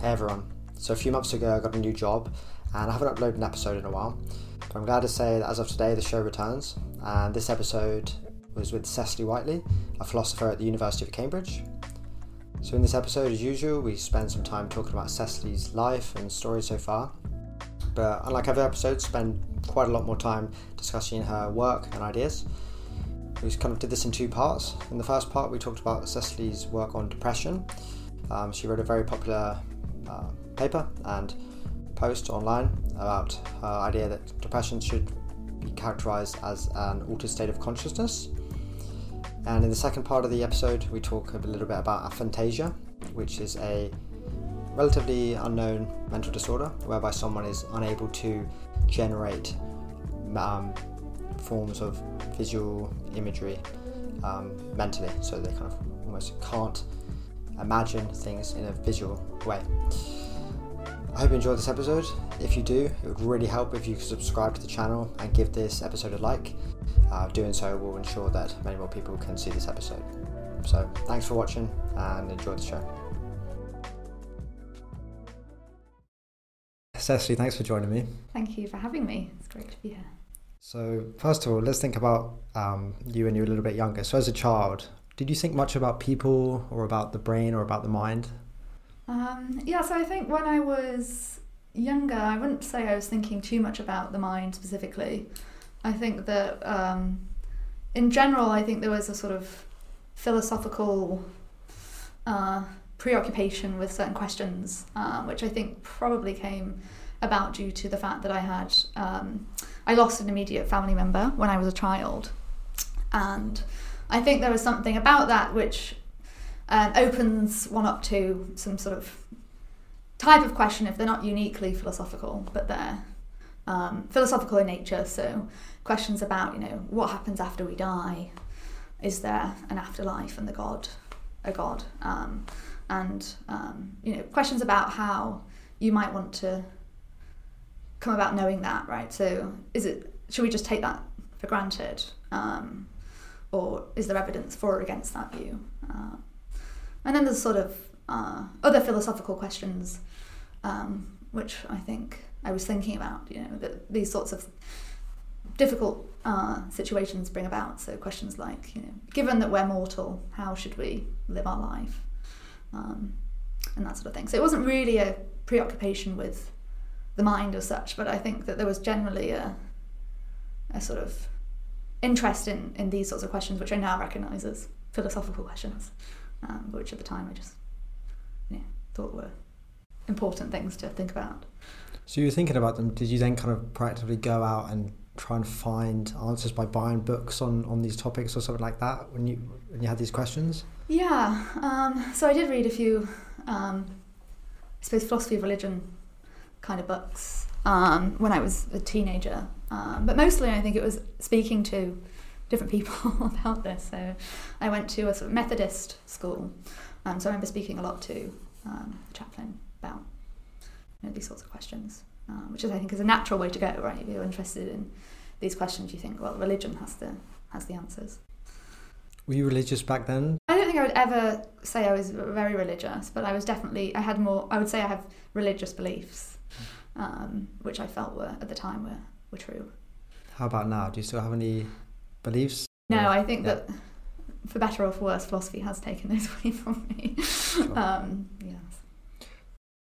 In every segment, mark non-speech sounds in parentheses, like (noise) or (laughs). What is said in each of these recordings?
Hey everyone. So a few months ago I got a new job and I haven't uploaded an episode in a while. But I'm glad to say that as of today the show returns and this episode was with Cecily Whiteley, a philosopher at the University of Cambridge. So in this episode as usual we spend some time talking about Cecily's life and story so far. But unlike other episodes, spend quite a lot more time discussing her work and ideas. We kind of did this in two parts. In the first part, we talked about Cecily's work on depression. Um, she wrote a very popular uh, paper and post online about her idea that depression should be characterized as an altered state of consciousness. And in the second part of the episode, we talk a little bit about aphantasia, which is a relatively unknown mental disorder whereby someone is unable to generate um, forms of visual imagery um, mentally, so they kind of almost can't imagine things in a visual way. I hope you enjoyed this episode. If you do, it would really help if you could subscribe to the channel and give this episode a like. Uh, doing so will ensure that many more people can see this episode. So, thanks for watching and enjoy the show. Cecily, thanks for joining me. Thank you for having me. It's great to be here. So, first of all, let's think about um, you when you were a little bit younger. So, as a child, did you think much about people or about the brain or about the mind? Um, yeah, so I think when I was younger, I wouldn't say I was thinking too much about the mind specifically. I think that um, in general, I think there was a sort of philosophical uh, preoccupation with certain questions, uh, which I think probably came about due to the fact that I had um, I lost an immediate family member when I was a child, and I think there was something about that which uh, opens one up to some sort of type of question if they're not uniquely philosophical, but they're um, philosophical in nature. So questions about you know what happens after we die, is there an afterlife and the God, a God, um, and um, you know questions about how you might want to come about knowing that, right? So, is it should we just take that for granted, um, or is there evidence for or against that view? Uh, and then there's sort of uh, other philosophical questions, um, which I think I was thinking about. You know, that these sorts of difficult uh, situations bring about. So questions like, you know, given that we're mortal, how should we live our life, um, and that sort of thing. So it wasn't really a preoccupation with the mind as such, but I think that there was generally a, a sort of interest in, in these sorts of questions, which I now recognise as philosophical questions, um, but which at the time I just yeah, thought were important things to think about. So you were thinking about them. Did you then kind of proactively go out and try and find answers by buying books on, on these topics or something like that when you when you had these questions? Yeah. Um, so I did read a few, um, I suppose, philosophy of religion kind of books um, when I was a teenager. Um, but mostly, I think it was speaking to different people (laughs) about this. So I went to a sort of Methodist school, um, so I remember speaking a lot to um, the chaplain about you know, these sorts of questions, uh, which is, I think is a natural way to go. Right, if you're interested in these questions, you think, well, religion has the has the answers. Were you religious back then? I don't think I would ever say I was very religious, but I was definitely I had more. I would say I have religious beliefs um, which I felt were at the time were, were true. How about now? Do you still have any beliefs? No, I think yeah. that for better or for worse, philosophy has taken those (laughs) away from me. Sure. Um, yes.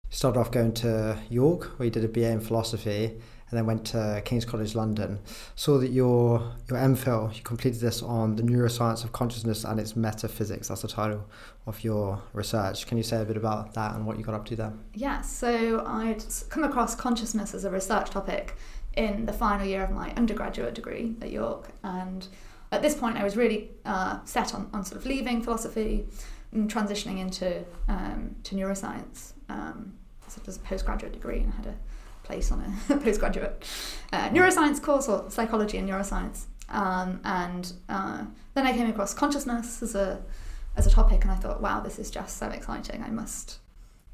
Started off going to York, where you did a BA in philosophy, and then went to King's College London. Saw that your your MPhil you completed this on the neuroscience of consciousness and its metaphysics. That's the title of your research. Can you say a bit about that and what you got up to there? Yeah, so I'd come across consciousness as a research topic in the final year of my undergraduate degree at York, and at this point I was really uh, set on, on sort of leaving philosophy and transitioning into um, to neuroscience. Um, so it a postgraduate degree and I had a place on (laughs) a postgraduate uh, neuroscience course or psychology and neuroscience. Um, and uh, then I came across consciousness as a as a topic, and I thought, wow, this is just so exciting. I must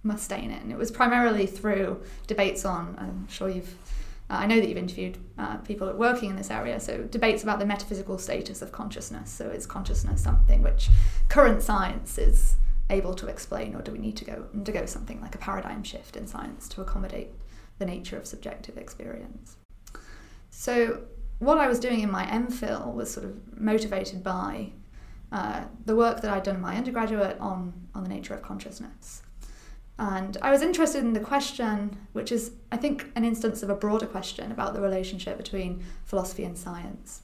must stay in it. And it was primarily through debates on. I'm sure you've. Uh, I know that you've interviewed uh, people working in this area, so debates about the metaphysical status of consciousness. So is consciousness something which current science is able to explain, or do we need to go undergo something like a paradigm shift in science to accommodate the nature of subjective experience? So, what I was doing in my MPhil was sort of motivated by uh, the work that I'd done in my undergraduate on, on the nature of consciousness. And I was interested in the question, which is, I think, an instance of a broader question about the relationship between philosophy and science.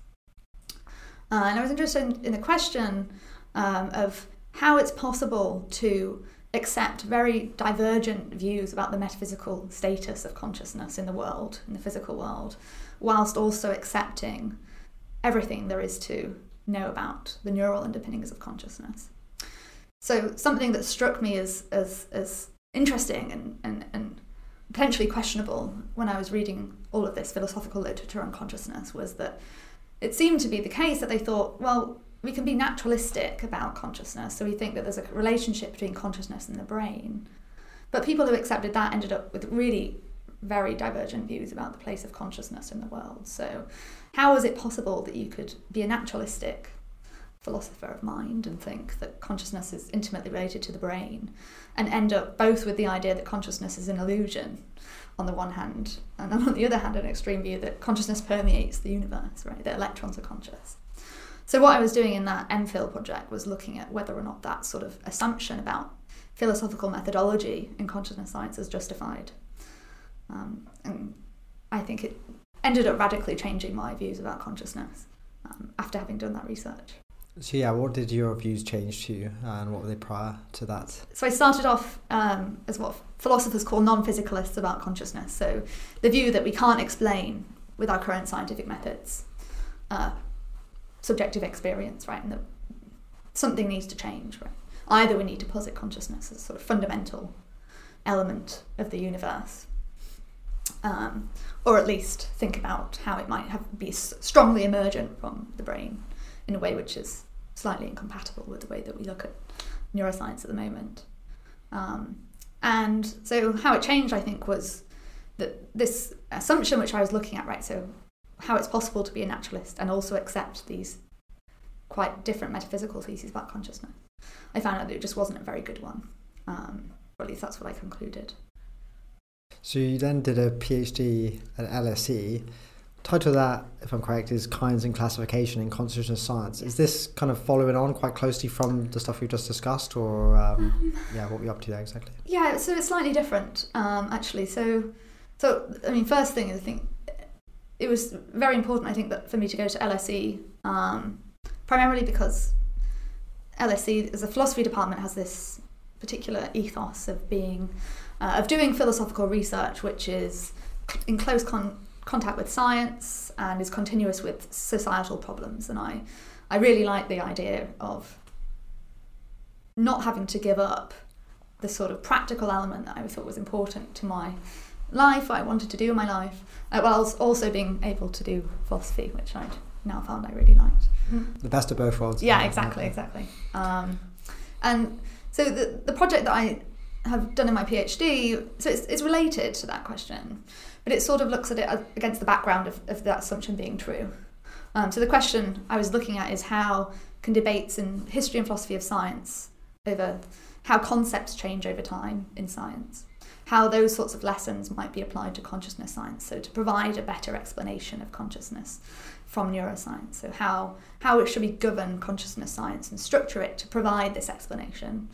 Uh, and I was interested in, the question um, of how it's possible to accept very divergent views about the metaphysical status of consciousness in the world, in the physical world, whilst also accepting everything there is to know about the neural underpinnings of consciousness. So something that struck me as as, as interesting and, and, and potentially questionable when I was reading all of this philosophical literature on consciousness was that it seemed to be the case that they thought, well, we can be naturalistic about consciousness, so we think that there's a relationship between consciousness and the brain. But people who accepted that ended up with really very divergent views about the place of consciousness in the world. So, how is it possible that you could be a naturalistic philosopher of mind and think that consciousness is intimately related to the brain and end up both with the idea that consciousness is an illusion on the one hand, and (laughs) on the other hand, an extreme view that consciousness permeates the universe, right? That electrons are conscious. So, what I was doing in that MPhil project was looking at whether or not that sort of assumption about philosophical methodology in consciousness science is justified. Um, and I think it ended up radically changing my views about consciousness um, after having done that research. So yeah, what did your views change to, and what were they prior to that? So I started off um, as what philosophers call non-physicalists about consciousness. So the view that we can't explain with our current scientific methods uh, subjective experience, right, and that something needs to change, right. Either we need to posit consciousness as a sort of fundamental element of the universe, um, or at least think about how it might have be strongly emergent from the brain in a way which is slightly incompatible with the way that we look at neuroscience at the moment. Um, and so, how it changed, I think, was that this assumption which I was looking at, right? So, how it's possible to be a naturalist and also accept these quite different metaphysical theses about consciousness. I found out that it just wasn't a very good one, um, or at least that's what I concluded. So you then did a PhD at LSE title of that, if I'm correct, is Kinds and Classification in Consciousness Science. Is this kind of following on quite closely from the stuff we've just discussed, or um, um, yeah, what were you up to there exactly? Yeah, so it's slightly different um, actually. So, so I mean, first thing is I think it was very important. I think that for me to go to LSE, um, primarily because LSE as a philosophy department has this particular ethos of being uh, of doing philosophical research, which is in close con- contact with science and is continuous with societal problems. And I, I really like the idea of not having to give up the sort of practical element that I thought was important to my life, what I wanted to do in my life, uh, while also being able to do philosophy, which I now found I really liked. The best of both worlds. Yeah, exactly, exactly. Um, and so the, the project that I have done in my PhD, so it's, it's related to that question but it sort of looks at it against the background of, of that assumption being true. Um, so the question I was looking at is how can debates in history and philosophy of science over how concepts change over time in science, how those sorts of lessons might be applied to consciousness science, so to provide a better explanation of consciousness from neuroscience. So how how it should we govern consciousness science and structure it to provide this explanation.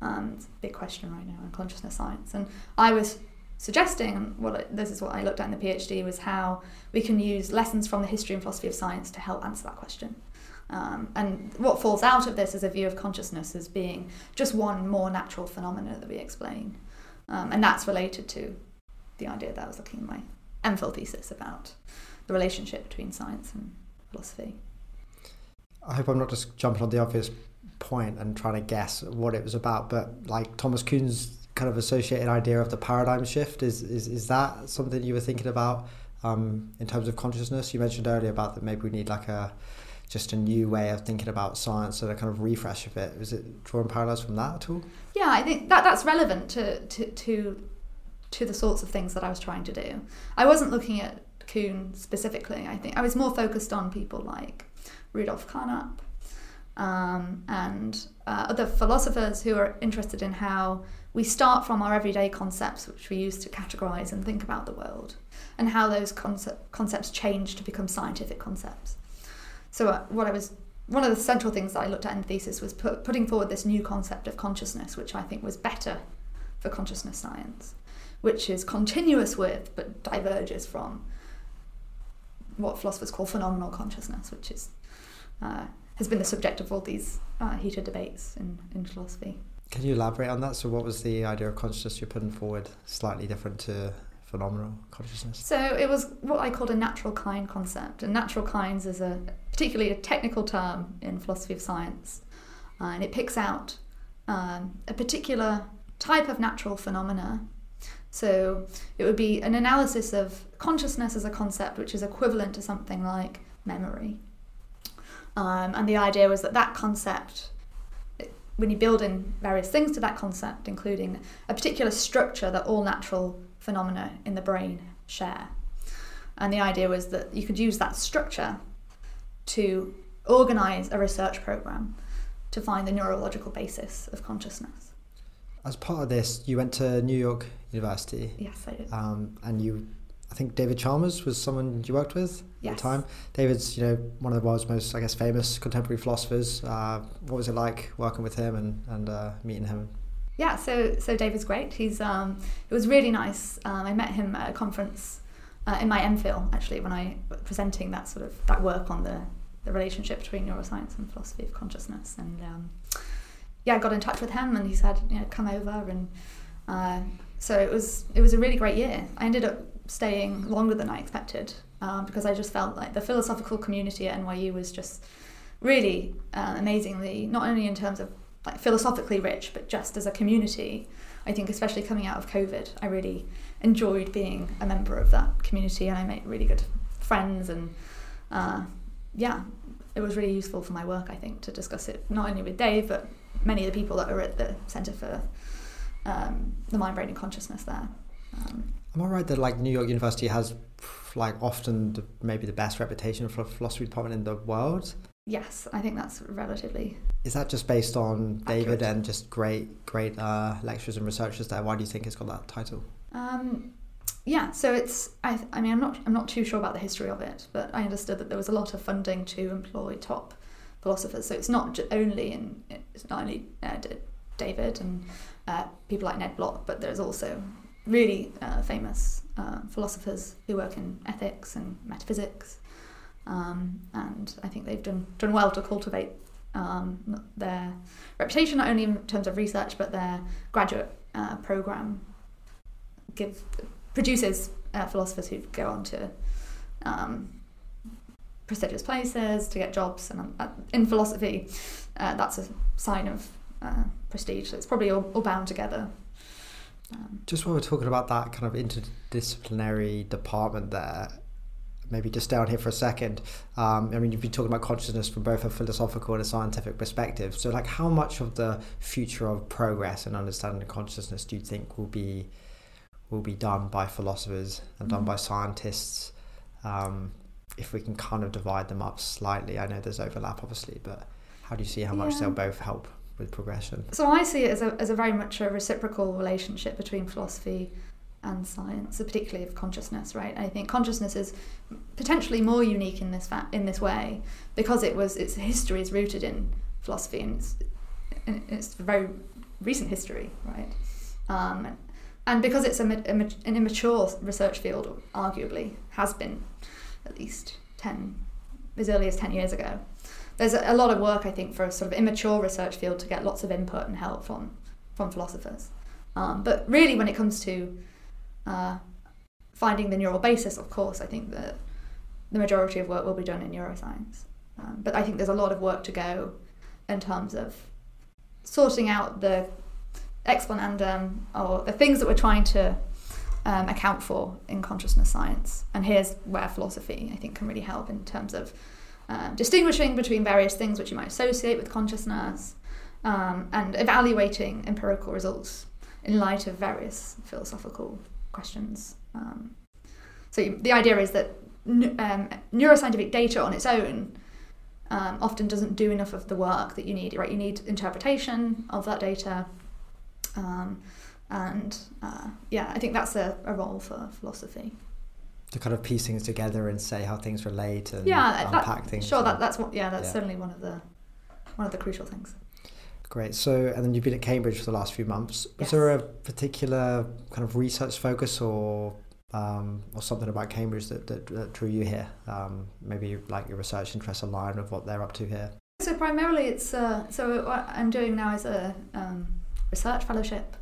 Um, it's a big question right now in consciousness science, and I was suggesting, well, this is what I looked at in the PhD, was how we can use lessons from the history and philosophy of science to help answer that question. Um, and what falls out of this is a view of consciousness as being just one more natural phenomena that we explain. Um, and that's related to the idea that I was looking in my MPhil thesis about the relationship between science and philosophy. I hope I'm not just jumping on the obvious point and trying to guess what it was about, but like Thomas Kuhn's kind of associated idea of the paradigm shift is is, is that something you were thinking about um, in terms of consciousness you mentioned earlier about that maybe we need like a just a new way of thinking about science and a kind of refresh of it. Is it drawing parallels from that at all? Yeah i think that that's relevant to to to, to the sorts of things that i was trying to do. I wasn't looking at kuhn specifically i think. I was more focused on people like rudolf carnap um, and uh, other philosophers who are interested in how we start from our everyday concepts, which we use to categorize and think about the world, and how those concept, concepts change to become scientific concepts. So, uh, what I was one of the central things that I looked at in the thesis was put, putting forward this new concept of consciousness, which I think was better for consciousness science, which is continuous with but diverges from what philosophers call phenomenal consciousness, which is uh, has been the subject of all these uh, heated debates in, in philosophy. Can you elaborate on that? So, what was the idea of consciousness you're putting forward? Slightly different to phenomenal consciousness. So it was what I called a natural kind concept, and natural kinds is a particularly a technical term in philosophy of science, uh, and it picks out um, a particular type of natural phenomena. So it would be an analysis of consciousness as a concept, which is equivalent to something like memory. Um, and the idea was that that concept, when you build in various things to that concept, including a particular structure that all natural phenomena in the brain share. And the idea was that you could use that structure to organize a research program to find the neurological basis of consciousness. As part of this, you went to New York University. Yes, I did. Um, and you, I think David Chalmers was someone you worked with yes. at the time. David's, you know, one of the world's most, I guess, famous contemporary philosophers. Uh, what was it like working with him and, and uh, meeting him? Yeah, so so David's great. He's um, it was really nice. Um, I met him at a conference uh, in my MPhil actually when I was presenting that sort of that work on the the relationship between neuroscience and philosophy of consciousness. And um, yeah, I got in touch with him, and he said, you know, come over. And uh, so it was it was a really great year. I ended up staying longer than I expected um, because I just felt like the philosophical community at NYU was just really uh, amazingly not only in terms of like philosophically rich, but just as a community, I think especially coming out of COVID, I really enjoyed being a member of that community, and I made really good friends, and uh, yeah, it was really useful for my work. I think to discuss it not only with Dave, but many of the people that are at the Centre for um, the Mind, Brain, and Consciousness there. Um, Am I right that like New York University has like often the, maybe the best reputation for philosophy department in the world? Yes, I think that's relatively. Is that just based on David and just great, great uh, lecturers and researchers there? Why do you think it's got that title? Um, yeah, so it's. I, I mean, I'm not. I'm not too sure about the history of it, but I understood that there was a lot of funding to employ top philosophers. So it's not j- only in. It's not only uh, D- David and uh, people like Ned Block, but there's also really uh, famous uh, philosophers who work in ethics and metaphysics. Um, and I think they've done done well to cultivate um, their reputation, not only in terms of research, but their graduate uh, program give produces uh, philosophers who go on to um, prestigious places to get jobs, and uh, in philosophy, uh, that's a sign of uh, prestige. So it's probably all, all bound together. Um, Just while we're talking about that kind of interdisciplinary department there, maybe just down here for a second. Um, I mean, you've been talking about consciousness from both a philosophical and a scientific perspective. So, like, how much of the future of progress and understanding of consciousness do you think will be will be done by philosophers and done Mhm. by scientists? Um, if we can kind of divide them up slightly, I know there's overlap, obviously, but how do you see how much Yeah. they'll both help with progression? So I see it as a, as a very much a reciprocal relationship between philosophy and science, particularly of consciousness, right? I think consciousness is potentially more unique in this fa- in this way because it was its history is rooted in philosophy and it's, it's very recent history, right? Um, and because it's a, a an immature research field, arguably has been at least ten as early as ten years ago there's a, a lot of work I think for a sort of immature research field to get lots of input and help from from philosophers. Um, but really, when it comes to uh, finding the neural basis, of course, I think that the majority of work will be done in neuroscience. Um, but I think there's a lot of work to go in terms of sorting out the explanandum or the things that we're trying to um, account for in consciousness science. And here's where philosophy, I think, can really help in terms of um, distinguishing between various things which you might associate with consciousness um, and evaluating empirical results in light of various philosophical questions. Um, so the idea is that um, neuroscientific data on its own um, often doesn't do enough of the work that you need. Right, you need interpretation of that data, um, and uh, yeah, I think that's a, a role for philosophy. To kind of piece things together and say how things relate and yeah, unpack that, things. Sure, that, that's what. Yeah, that's Yeah. certainly one of the one of the crucial things. Great. So, and then you've been at Cambridge for the last few months. Was Yes. there a particular kind of research focus or um, or something about Cambridge that, that, that drew you here? Um, maybe like your research interests align with what they're up to here. So primarily, it's uh, so what I'm doing now is a um, research fellowship,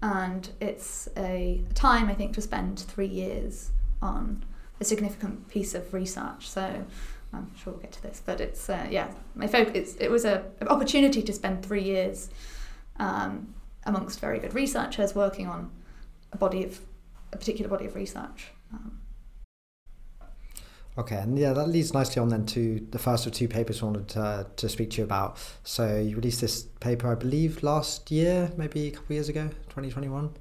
and it's a time I think to spend three years on a significant piece of research. So I'm sure we'll get to this, but it's uh, yeah, my focus. It was a an opportunity to spend three years um, amongst very good researchers working on a body of a particular body of research. Um, Okay, and yeah, that leads nicely on then to the first of two papers I wanted to, to speak to you about. So you released this paper, I believe, last year, maybe a couple of years ago, 2021.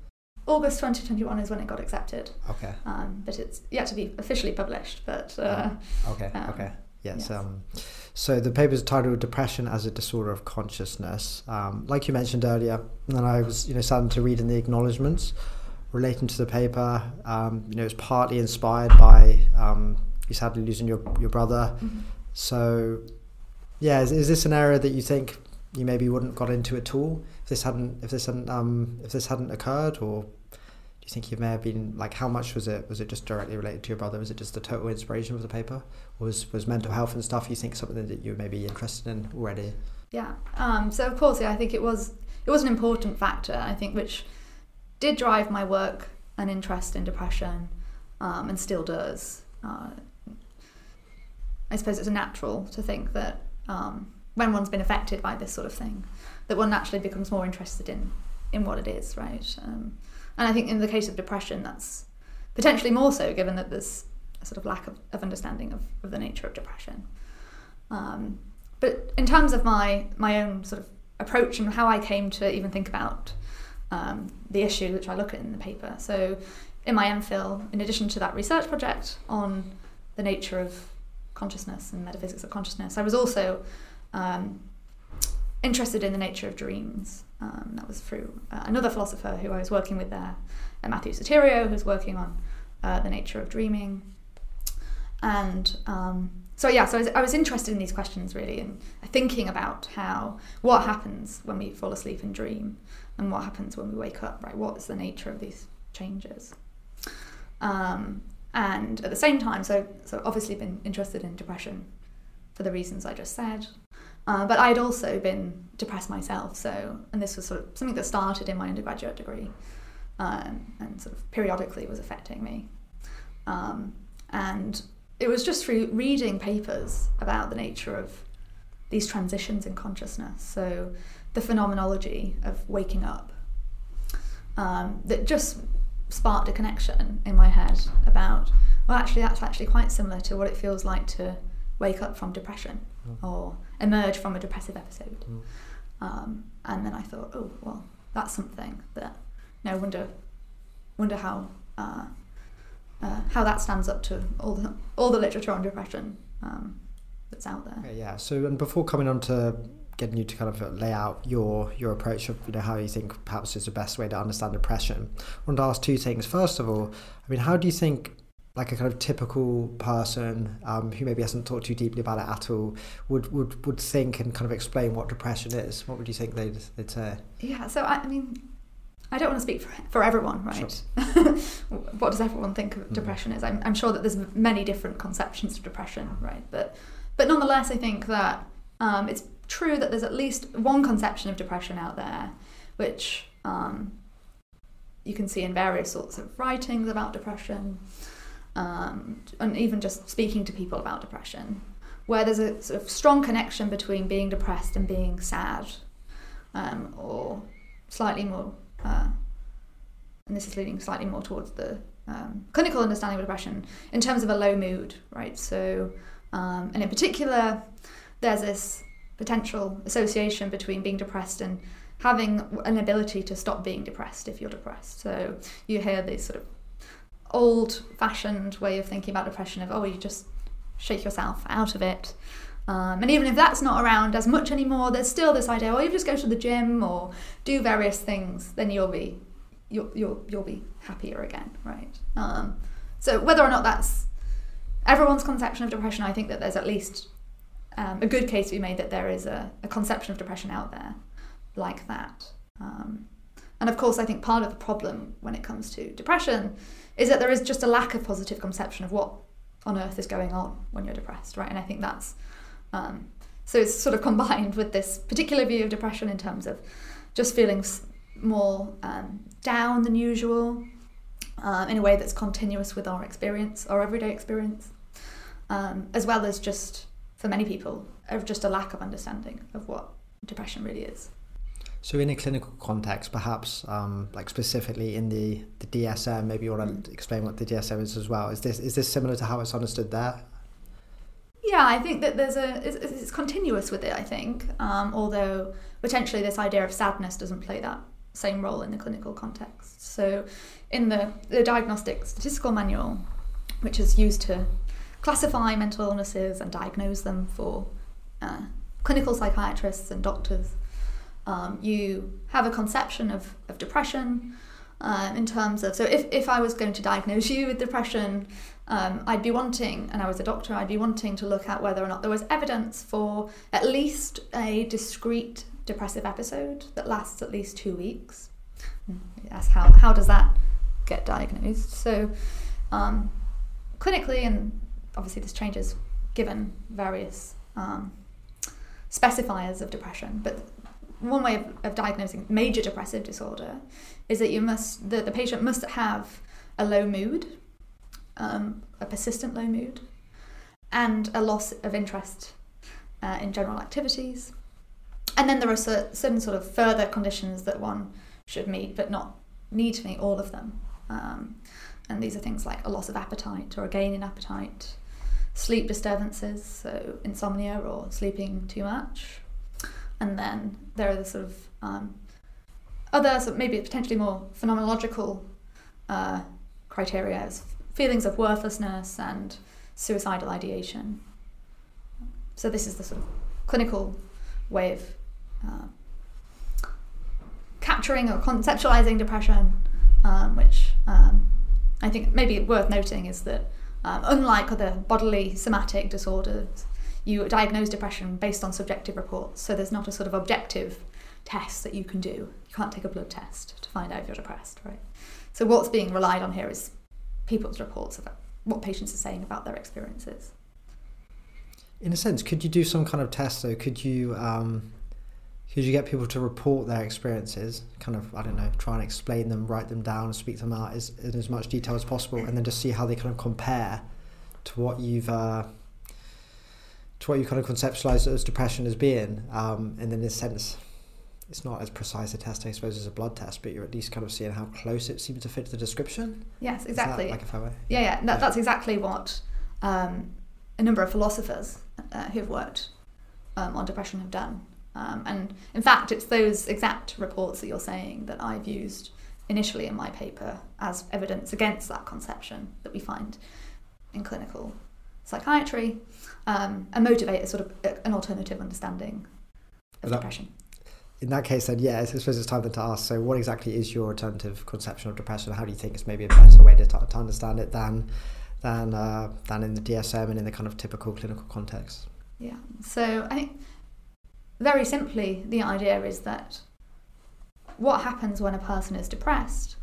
August 2021 is when it got accepted, Okay, um, but it's yet to be officially published. But uh, okay, Um, okay. Yes. yes. Um, so the paper is titled "Depression as a Disorder of Consciousness." Um, like you mentioned earlier, and I was, you know, starting to read in the acknowledgements relating to the paper. Um, you know, it's partly inspired by um, you sadly losing your your brother. mhm. So, yeah, is, is this an area that you think you maybe wouldn't have got into at all if this hadn't if this hadn't um, if this hadn't occurred, or you think you may have been like how much was it was it just directly related to your brother? Was it just the total inspiration of the paper? Was was mental health and stuff you think something that you may be interested in already? Yeah. Um, so of course, yeah, I think it was it was an important factor. I think which did drive my work and interest in depression, um, and still does. Uh, I suppose it's natural to think that um, when one's been affected by this sort of thing, that one naturally becomes more interested in in what it is, right? Um, and I think in the case of depression, that's potentially more so, given that there's a sort of lack of, of understanding of, of the nature of depression. Um, but in terms of my my own sort of approach and how I came to even think about um, the issue which I look at in the paper. So in my MPhil, in addition to that research project on the nature of consciousness and metaphysics of consciousness, I was also um, interested in the nature of dreams. Um, that was through uh, another philosopher who I was working with there, uh, Matthew Soteriou, who's working on uh, the nature of dreaming. And um, so yeah, so I was, I was interested in these questions really, and thinking about how what happens when we fall asleep and dream, and what happens when we wake up. Right, what is the nature of these changes? Um, and at the same time, so so obviously been interested in depression for the reasons I just said. Uh, but I'd also been depressed myself, so and this was sort of something that started in my undergraduate degree, um, and sort of periodically was affecting me. Um, and it was just through reading papers about the nature of these transitions in consciousness, so the phenomenology of waking up, um, that just sparked a connection in my head about, well, actually, that's actually quite similar to what it feels like to wake up from depression Mm. or emerge from a depressive episode. Mm. Um, and then I thought, oh, well, that's something that, you know, wonder, wonder how. Uh, uh, how that stands up to all the all the literature on depression um, that's out there. Yeah. So, and before coming on to getting you to kind of lay out your your approach of you know how you think perhaps is the best way to understand depression, I wanted to ask two things. First of all, I mean, how do you think like a kind of typical person um, who maybe hasn't thought too deeply about it at all would, would, would think and kind of explain what depression is? What would you think they'd, they'd say? Yeah, so I, I mean, I don't want to speak for, for everyone, right? (laughs) what does everyone think of Mhm. depression is? I'm, I'm sure that there's many different conceptions of depression, right? But but nonetheless, I think that um, it's true that there's at least one conception of depression out there, which um, you can see in various sorts of writings about depression, um, and even just speaking to people about depression, where there's a sort of strong connection between being depressed and being sad, um, or slightly more, uh, and this is leading slightly more towards the um, clinical understanding of depression in terms of a low mood, right? So, um, and in particular, there's this potential association between being depressed and having an ability to stop being depressed if you're depressed. So you hear these sort of old fashioned way of thinking about depression of, oh, you just shake yourself out of it. Um, and even if that's not around as much anymore, there's still this idea, well, you just go to the gym or do various things, then you'll be you'll you'll, you'll be happier again, right? Um, so whether or not that's everyone's conception of depression, I think that there's at least um, a good case to be made that there is a, a conception of depression out there like that. Um, and of course, I think part of the problem when it comes to depression is that there is just a lack of positive conception of what on earth is going on when you're depressed, right? And I think that's um, so it's sort of (laughs) combined with this particular view of depression in terms of just feeling more um, down than usual um, in a way that's continuous with our experience, our everyday experience, um, as well as just for many people, of just a lack of understanding of what depression really is. So, in a clinical context, perhaps um, like specifically in the, the DSM, maybe you want to explain what the DSM is as well. Is this is this similar to how it's understood there? Yeah, I think that there's a it's, it's continuous with it. I think, um, although potentially this idea of sadness doesn't play that same role in the clinical context. So, in the the diagnostic statistical manual, which is used to classify mental illnesses and diagnose them for uh, clinical psychiatrists and doctors um, you have a conception of, of depression um, in terms of so if, if I was going to diagnose you with depression, um, I'd be wanting, and I was a doctor, I'd be wanting to look at whether or not there was evidence for at least a discrete depressive episode that lasts at least two weeks. Yes, how, how does that get diagnosed? So, um, clinically, and obviously this changes given various um, specifiers of depression, but one way of, of diagnosing major depressive disorder is that you must the, the patient must have a low mood, um, a persistent low mood, and a loss of interest uh, in general activities. And then there are certain sort of further conditions that one should meet, but not need to meet all of them. Um, and these are things like a loss of appetite or a gain in appetite, sleep disturbances, so insomnia or sleeping too much, and then there are the sort of um, other, so maybe potentially more phenomenological uh, criteria as feelings of worthlessness and suicidal ideation. So this is the sort of clinical way of uh, capturing or conceptualizing depression, um, which um, I think maybe worth noting is that um, unlike other bodily somatic disorders, you diagnose depression based on subjective reports. So there's not a sort of objective test that you can do. You can't take a blood test to find out if you're depressed, right? So what's being relied on here is people's reports of what patients are saying about their experiences. In a sense, could you do some kind of test though? Could you um, could you get people to report their experiences, kind of I don't know, try and explain them, write them down, speak them out as, in as much detail as possible, and then just see how they kind of compare to what you've uh, to what you kind of conceptualize as depression as being. Um, and in a sense, it's not as precise a test, I suppose, as a blood test, but you're at least kind of seeing how close it seems to fit the description. Yes, exactly. like a fair way? Yeah, yeah. That, yeah. That's exactly what um, a number of philosophers uh, who've worked um, on depression have done. Um, and in fact, it's those exact reports that you're saying that I've used initially in my paper as evidence against that conception that we find in clinical psychiatry um, and motivate a sort of an alternative understanding of that, depression. In that case, then, yeah, I suppose it's time then to ask. So, what exactly is your alternative conception of depression? How do you think it's maybe a better way to, to understand it than than uh, than in the DSM and in the kind of typical clinical context? Yeah. So, I think very simply, the idea is that what happens when a person is depressed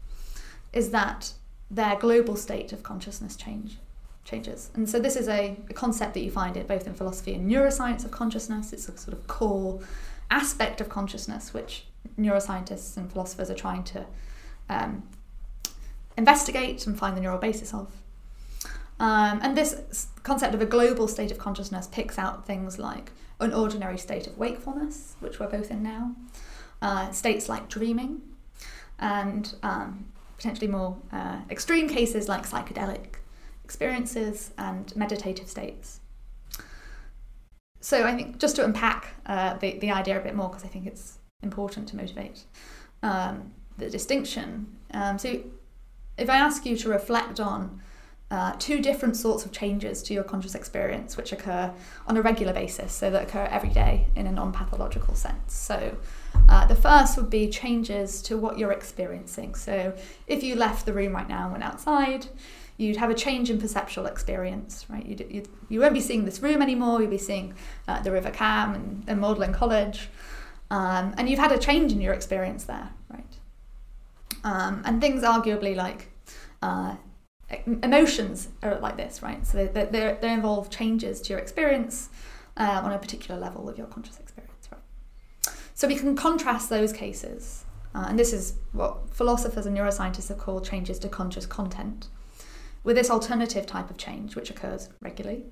is that their global state of consciousness change changes. And so this is a, a, concept that you find it both in philosophy and neuroscience of consciousness. It's a sort of core aspect of consciousness which neuroscientists and philosophers are trying to um, investigate and find the neural basis of. Um, and this concept of a global state of consciousness picks out things like an ordinary state of wakefulness, which we're both in now, uh, states like dreaming, and um, potentially more uh, extreme cases like psychedelic experiences and meditative states. So I think just to unpack uh, the, the idea a bit more, because I think it's important to motivate um, the distinction. Um, so if I ask you to reflect on uh, two different sorts of changes to your conscious experience which occur on a regular basis, so that occur every day in a non pathological sense. So, uh, the first would be changes to what you're experiencing. So, if you left the room right now and went outside, you'd have a change in perceptual experience, right? You'd, you'd, you won't be seeing this room anymore, you'll be seeing uh, the River Cam and, and Magdalene College. Um, and you've had a change in your experience there, right? Um, and things arguably like uh, emotions are like this, right? So they, they, they involve changes to your experience uh, on a particular level of your conscious experience, right? So we can contrast those cases. Uh, and this is what philosophers and neuroscientists have called changes to conscious content with this alternative type of change, which occurs regularly,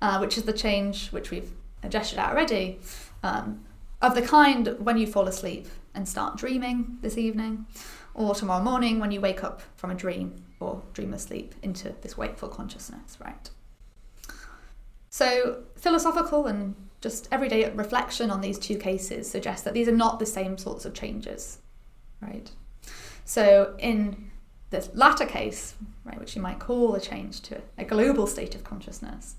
uh, which is the change which we've gestured at already, um, of the kind when you fall asleep and start dreaming this evening, or tomorrow morning when you wake up from a dream or dream of sleep into this wakeful consciousness, right? So, philosophical and just everyday reflection on these two cases suggests that these are not the same sorts of changes, right? So, in the latter case, right, which you might call a change to a global state of consciousness,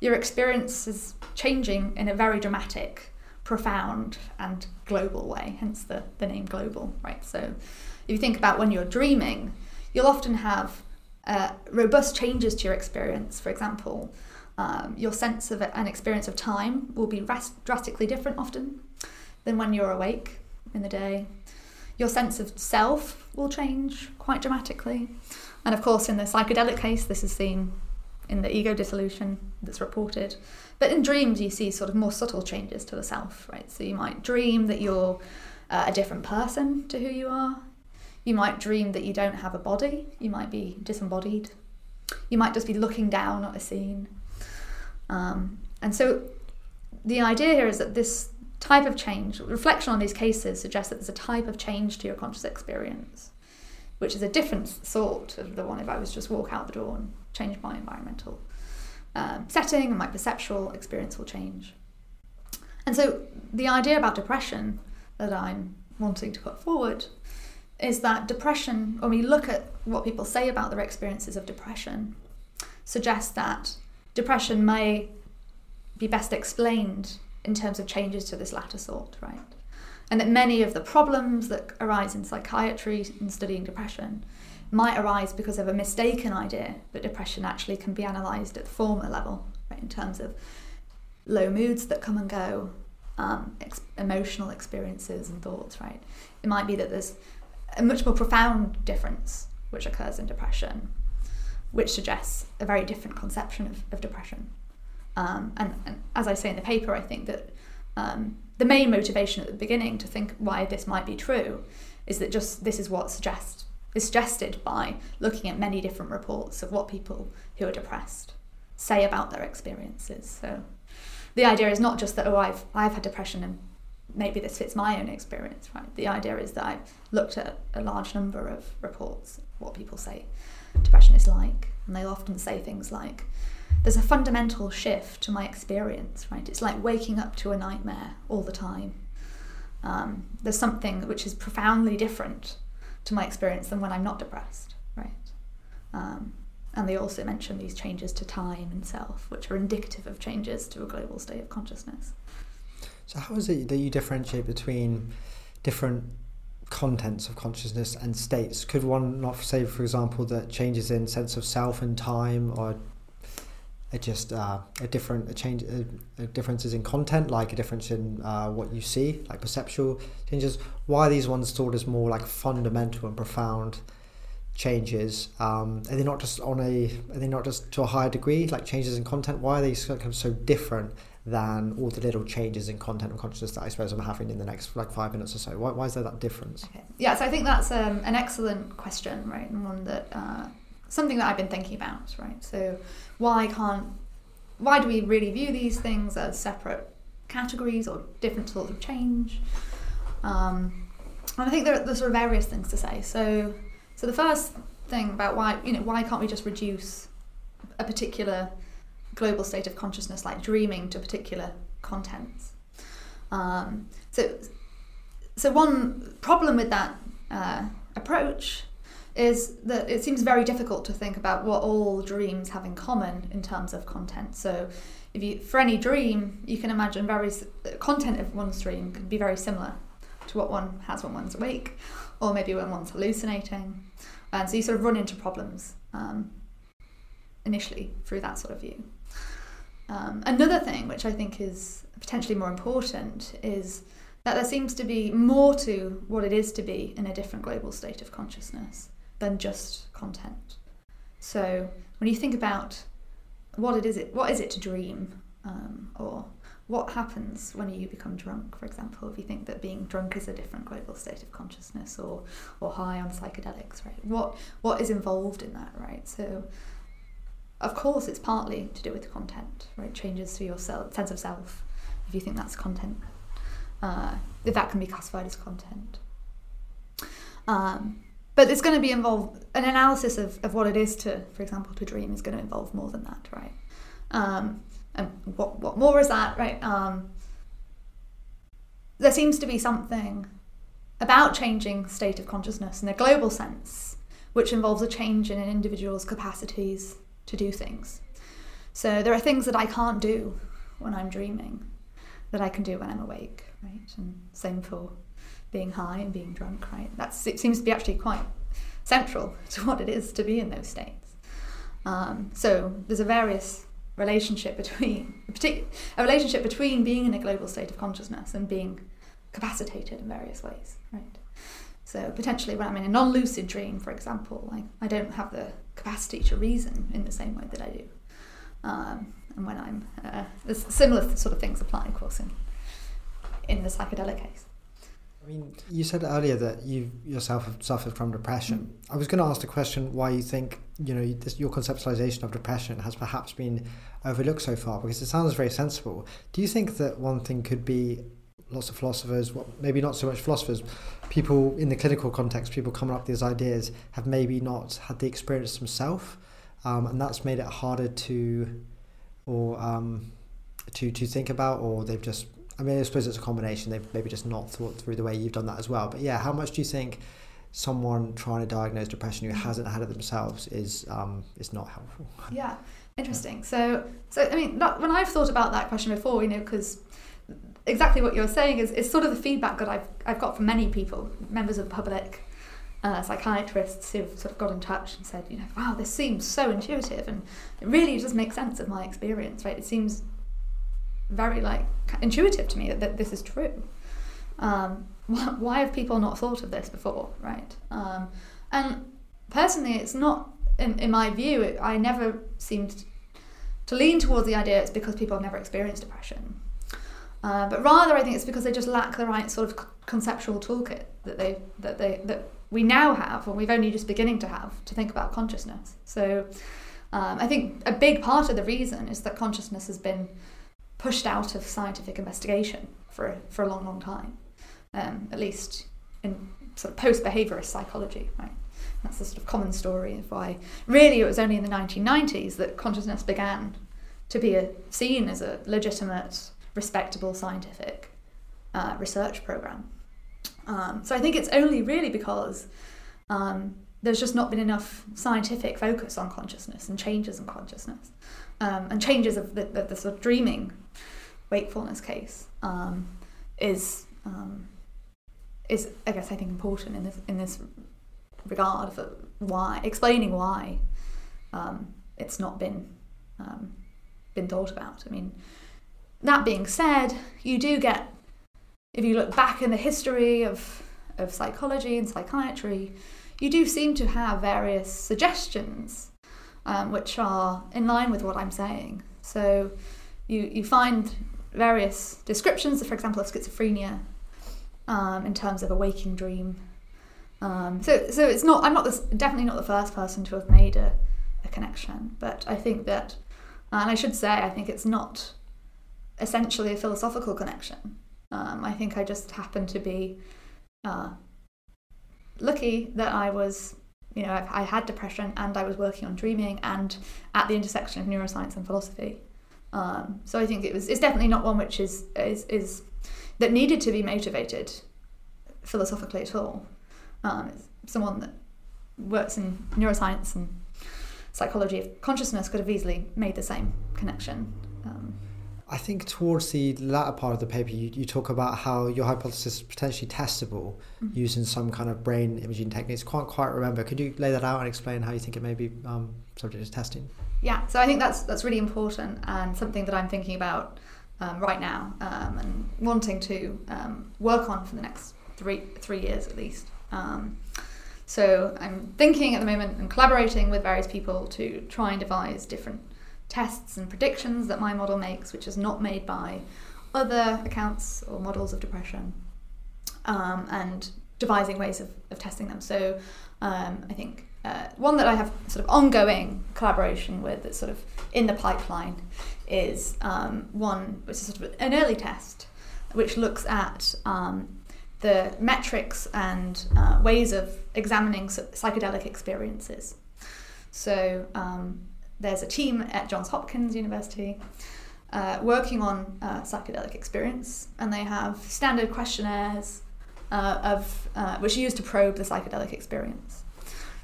your experience is changing in a very dramatic, profound, and global way, hence the, the name global, right? So if you think about when you're dreaming, you'll often have uh, robust changes to your experience. For example, um, your sense of an experience of time will be rast- drastically different often than when you're awake in the day. Your sense of self will change quite dramatically. And of course, in the psychedelic case, this is seen in the ego dissolution that's reported. But in dreams, you see sort of more subtle changes to the self, right? So you might dream that you're uh, a different person to who you are. You might dream that you don't have a body. You might be disembodied. You might just be looking down at a scene. Um, and so the idea here is that this type of change, reflection on these cases suggests that there's a type of change to your conscious experience, which is a different sort of the one if I was just walk out the door and change my environmental um, setting and my perceptual experience will change. And so the idea about depression that I'm wanting to put forward is that depression, when we look at what people say about their experiences of depression, suggests that depression may be best explained in terms of changes to this latter sort, right? And that many of the problems that arise in psychiatry in studying depression might arise because of a mistaken idea that depression actually can be analysed at the former level, right, in terms of low moods that come and go, um, ex- emotional experiences and thoughts, right? It might be that there's a much more profound difference which occurs in depression, which suggests a very different conception of, of depression. Um, and, and, as I say in the paper, I think that um, the main motivation at the beginning to think why this might be true is that just this is what suggest, is suggested by looking at many different reports of what people who are depressed say about their experiences. So the idea is not just that oh I've I've had depression and maybe this fits my own experience, right? The idea is that I've looked at a large number of reports, what people say depression is like, and they'll often say things like there's a fundamental shift to my experience, right? It's like waking up to a nightmare all the time. Um, there's something which is profoundly different to my experience than when I'm not depressed, right? Um, and they also mention these changes to time and self, which are indicative of changes to a global state of consciousness. So, how is it that you differentiate between different contents of consciousness and states? Could one not say, for example, that changes in sense of self and time or a just uh, a different a change a, a differences in content like a difference in uh, what you see like perceptual changes. Why these ones thought as more like fundamental and profound changes um, are they not just on a are they not just to a higher degree like changes in content? Why are they so, kind of so different than all the little changes in content and consciousness that I suppose I'm having in the next like five minutes or so? Why, why is there that difference? Okay. yeah so I think that's um, an excellent question right? And one that uh, something that I've been thinking about, right? So why can't why do we really view these things as separate categories or different sorts of change? Um, and I think there are, there's sort of various things to say. So so the first thing about why you know why can't we just reduce a particular global state of consciousness like dreaming to particular contents? Um, so so one problem with that uh, approach is that it seems very difficult to think about what all dreams have in common in terms of content. So, if you for any dream, you can imagine various content of one's dream can be very similar to what one has when one's awake, or maybe when one's hallucinating, and so you sort of run into problems um, initially through that sort of view. Um, another thing, which I think is potentially more important, is that there seems to be more to what it is to be in a different global state of consciousness than just content. So when you think about what it is, it what is it to dream, um, or what happens when you become drunk, for example, if you think that being drunk is a different global state of consciousness, or or high on psychedelics, right? What what is involved in that, right? So of course, it's partly to do with content, right? Changes to your self, sense of self, if you think that's content uh, if that can be classified as content. Um, but it's going to be involved an analysis of, of what it is to, for example, to dream is going to involve more than that, right? Um, and what what more is that, right? Um, there seems to be something about changing state of consciousness in a global sense, which involves a change in an individual's capacities to do things. So there are things that I can't do when I'm dreaming that I can do when I'm awake right? And same for being high and being drunk, right? That seems to be actually quite central (laughs) to what it is to be in those states. Um, so there's a various relationship between a relationship between being in a global state of consciousness and being capacitated in various ways, right? So potentially when I'm in a non-lucid dream, for example, like I don't have the capacity to reason in the same way that I do. Um, and when I'm, uh, similar sort of things apply, of course, in in the psychedelic case. I mean, you said earlier that you yourself have suffered from depression. I was going to ask the question why you think you know this, your conceptualization of depression has perhaps been overlooked so far because it sounds very sensible. Do you think that one thing could be lots of philosophers, well, maybe not so much philosophers, people in the clinical context, people coming up with these ideas have maybe not had the experience themselves, um, and that's made it harder to or um, to to think about, or they've just I mean, I suppose it's a combination. They've maybe just not thought through the way you've done that as well. But yeah, how much do you think someone trying to diagnose depression who hasn't had it themselves is um, is not helpful? Yeah, interesting. So, so I mean, that, when I've thought about that question before, you know, because exactly what you're saying is, is sort of the feedback that I've I've got from many people, members of the public. Uh, psychiatrists who've sort of got in touch and said, you know, wow, this seems so intuitive and it really does make sense of my experience, right? It seems very like intuitive to me that, that this is true. Um, (laughs) why have people not thought of this before, right? Um, and personally, it's not, in, in my view, it, I never seemed to lean towards the idea it's because people have never experienced depression. Uh, but rather, I think it's because they just lack the right sort of conceptual toolkit that they that they that we now have, and we've only just beginning to have to think about consciousness. So, um, I think a big part of the reason is that consciousness has been pushed out of scientific investigation for, for a long, long time, um, at least in sort of post behaviorist psychology, right? That's the sort of common story of why really it was only in the 1990s that consciousness began to be a, seen as a legitimate, respectable scientific uh, research program. Um, so I think it's only really because um, there's just not been enough scientific focus on consciousness and changes in consciousness um, and changes of the, the, the, sort of dreaming wakefulness case um, is um, is I guess I think important in this in this regard for why explaining why um, it's not been um, been thought about. I mean, that being said, you do get if you look back in the history of of psychology and psychiatry, you do seem to have various suggestions um, which are in line with what I'm saying. So you, you find various descriptions, for example, of schizophrenia um, in terms of a waking dream. Um, so, so it's not. I'm not definitely not the first person to have made a, a connection, but I think that, and I should say, I think it's not essentially a philosophical connection. Um, I think I just happen to be uh, lucky that I was you know, I, I had depression and I was working on dreaming and at the intersection of neuroscience and philosophy. Um, so I think it was it's definitely not one which is is, is that needed to be motivated philosophically at all. Um, it's someone that works in neuroscience and psychology of consciousness could have easily made the same connection. Um, I think towards the latter part of the paper, you, you talk about how your hypothesis is potentially testable mm-hmm. using some kind of brain imaging techniques. Can't quite remember. Could you lay that out and explain how you think it may be um, subject to testing? Yeah, so I think that's that's really important and something that I'm thinking about um, right now um, and wanting to um, work on for the next three three years at least. Um, so I'm thinking at the moment and collaborating with various people to try and devise different tests and predictions that my model makes, which is not made by other accounts or models of depression, um, and devising ways of, of testing them. So um, I think uh, one that I have sort of ongoing collaboration with that's sort of in the pipeline is um, one which is sort of an early test which looks at um, the metrics and uh, ways of examining psychedelic experiences. So um, there's a team at Johns Hopkins University uh, working on uh, psychedelic experience, and they have standard questionnaires uh, of uh, which are used to probe the psychedelic experience.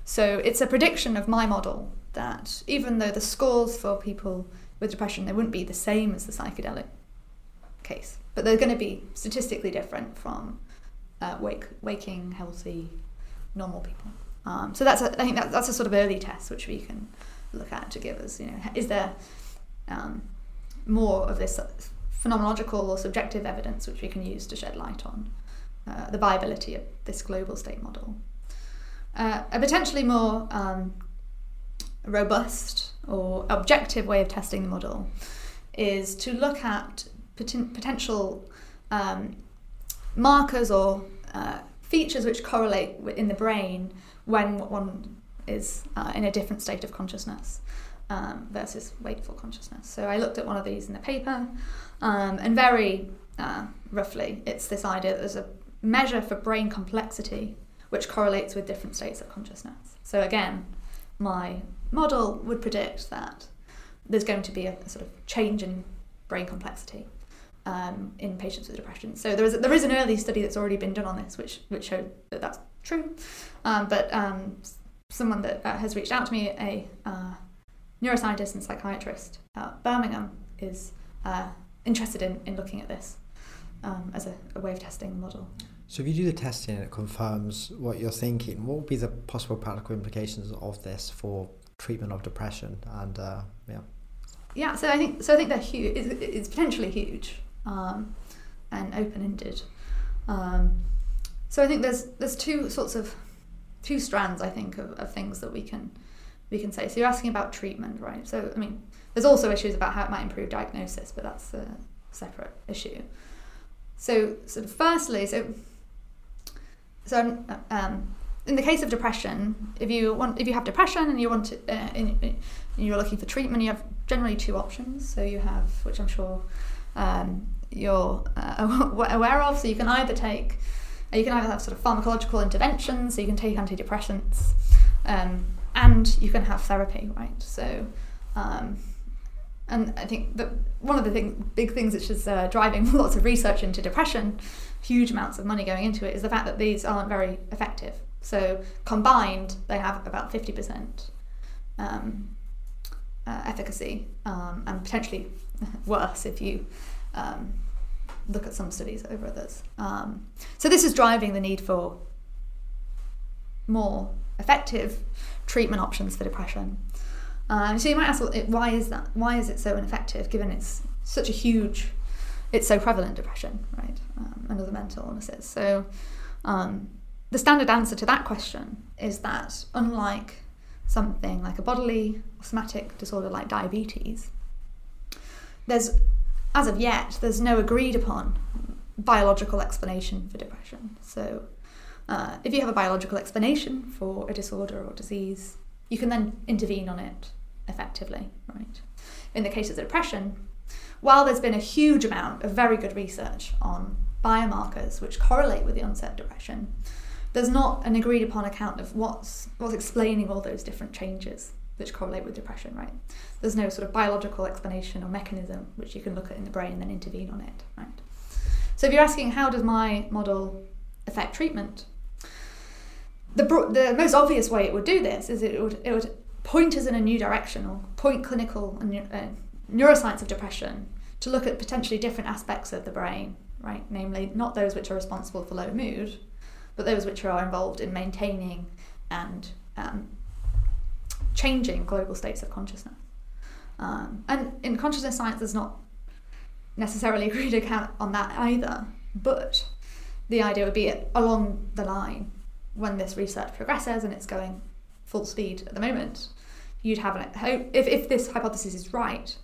So it's a prediction of my model that even though the scores for people with depression they wouldn't be the same as the psychedelic case, but they're going to be statistically different from uh, wake, waking, healthy, normal people. Um, so that's a, I think that, that's a sort of early test which we can look at to give us, you know, is there um, more of this phenomenological or subjective evidence which we can use to shed light on uh, the viability of this global state model. Uh, a potentially more um, robust or objective way of testing the model is to look at poten- potential um, markers or uh, features which correlate in the brain when one is uh, in a different state of consciousness um, versus wakeful consciousness. So I looked at one of these in the paper, um, and very uh, roughly, it's this idea that there's a measure for brain complexity which correlates with different states of consciousness. So again, my model would predict that there's going to be a, a sort of change in brain complexity um, in patients with depression. So there is there is an early study that's already been done on this, which which showed that that's true. Um, but um, someone that uh, has reached out to me, a uh, neuroscientist and psychiatrist at Birmingham, is uh, interested in, in looking at this um, as a, a, way of testing the model. So if you do the testing and it confirms what you're thinking, what would be the possible practical implications of this for treatment of depression? And uh, yeah. Yeah, so I think so. I think they're huge. It's, it's potentially huge um, and open-ended. Um, so I think there's there's two sorts of two strands I think of, of things that we can we can say. So you're asking about treatment, right? So I mean, there's also issues about how it might improve diagnosis, but that's a separate issue. So sort of firstly, so so um, in the case of depression, if you want if you have depression and you want to, uh, in, in, you're looking for treatment, you have generally two options. So you have, which I'm sure um, you're uh, (laughs) aware of. So you can either take, you can either have sort of pharmacological interventions, so you can take antidepressants, um, and you can have therapy, right? So, um, and I think that one of the thing, big things which is uh, driving (laughs) lots of research into depression, huge amounts of money going into it, is the fact that these aren't very effective. So combined, they have about fifty percent um, uh, efficacy, um, and potentially (laughs) worse if you um, look at some studies over others. Um, so this is driving the need for more effective treatment options for depression. Um, so you might ask, why is that? Why is it so ineffective, given it's such a huge, it's so prevalent depression, right, um, and other mental illnesses? So um, the standard answer to that question is that unlike something like a bodily or somatic disorder like diabetes, there's as of yet, there's no agreed upon biological explanation for depression. So, uh, if you have a biological explanation for a disorder or disease, you can then intervene on it effectively, right? In the case of depression, while there's been a huge amount of very good research on biomarkers which correlate with the onset of depression, there's not an agreed upon account of what's what's explaining all those different changes which correlate with depression, right? There's no sort of biological explanation or mechanism which you can look at in the brain and then intervene on it, right? So if you're asking how does my model affect treatment, the, the most obvious way it would do this is it would, it would point us in a new direction or point clinical and uh, neuroscience of depression to look at potentially different aspects of the brain, right? Namely, not those which are responsible for low mood, but those which are involved in maintaining and um, changing global states of consciousness. Um, and in consciousness science, there's not necessarily (laughs) agreed account on that either, but the idea would be along the line when this research progresses and it's going full speed at the moment, you'd have an if if this hypothesis is right,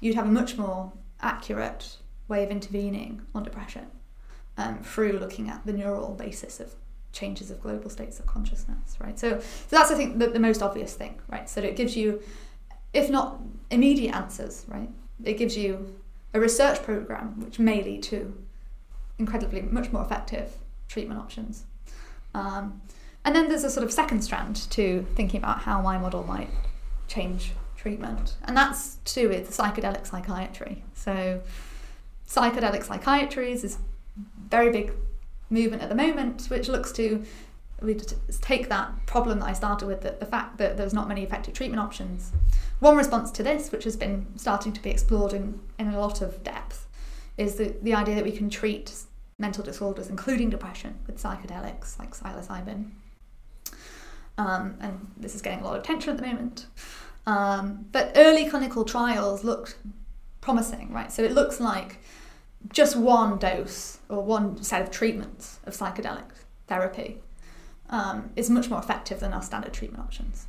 you'd have a much more accurate way of intervening on depression um, through looking at the neural basis of changes of global states of consciousness, right? So, so that's I think the, the most obvious thing, right? So it gives you, if not immediate answers, right? It gives you a research program which may lead to incredibly much more effective treatment options. Um, and then there's a sort of second strand to thinking about how my model might change treatment, and that's to do with psychedelic psychiatry. So, psychedelic psychiatry is this very big movement at the moment, which looks to we take that problem that I started with, the, the fact that there's not many effective treatment options. One response to this, which has been starting to be explored in, in a lot of depth, is the, the idea that we can treat mental disorders, including depression, with psychedelics like psilocybin. Um, and this is getting a lot of attention at the moment. Um, but early clinical trials looked promising, right? So it looks like just one dose or one set of treatments of psychedelic therapy um, is much more effective than our standard treatment options.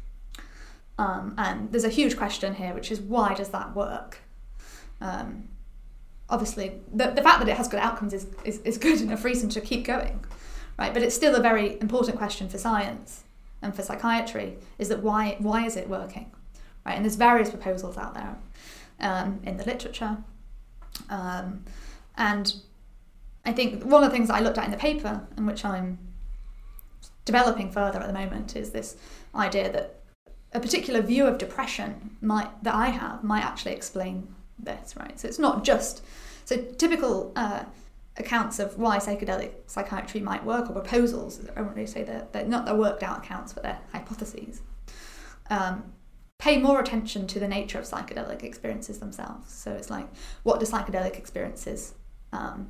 Um, and there's a huge question here, which is why does that work? Um, obviously, the, the fact that it has good outcomes is, is, is (laughs) good enough reason to keep going, right? But it's still a very important question for science and for psychiatry is that why, why is it working, right? And there's various proposals out there um, in the literature. Um, and I think one of the things that I looked at in the paper, and which I'm developing further at the moment, is this idea that a particular view of depression might that I have might actually explain this, right? So it's not just so typical uh, accounts of why psychedelic psychiatry might work or proposals. I won't really say that they're not the worked out accounts, but they're hypotheses. Um, pay more attention to the nature of psychedelic experiences themselves. So it's like, what do psychedelic experiences um,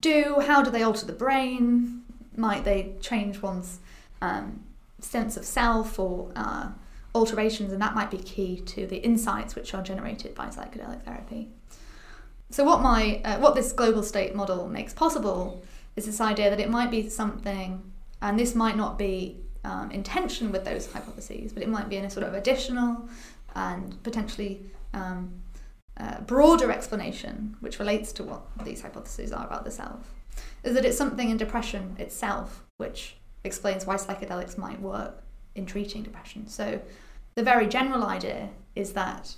do? How do they alter the brain? Might they change one's um, sense of self or uh, alterations? And that might be key to the insights which are generated by psychedelic therapy. So what my uh, what this global state model makes possible is this idea that it might be something, and this might not be um, in tension with those hypotheses, but it might be in a sort of additional and potentially um, uh, broader explanation, which relates to what these hypotheses are about the self, is that it's something in depression itself which explains why psychedelics might work in treating depression. So, the very general idea is that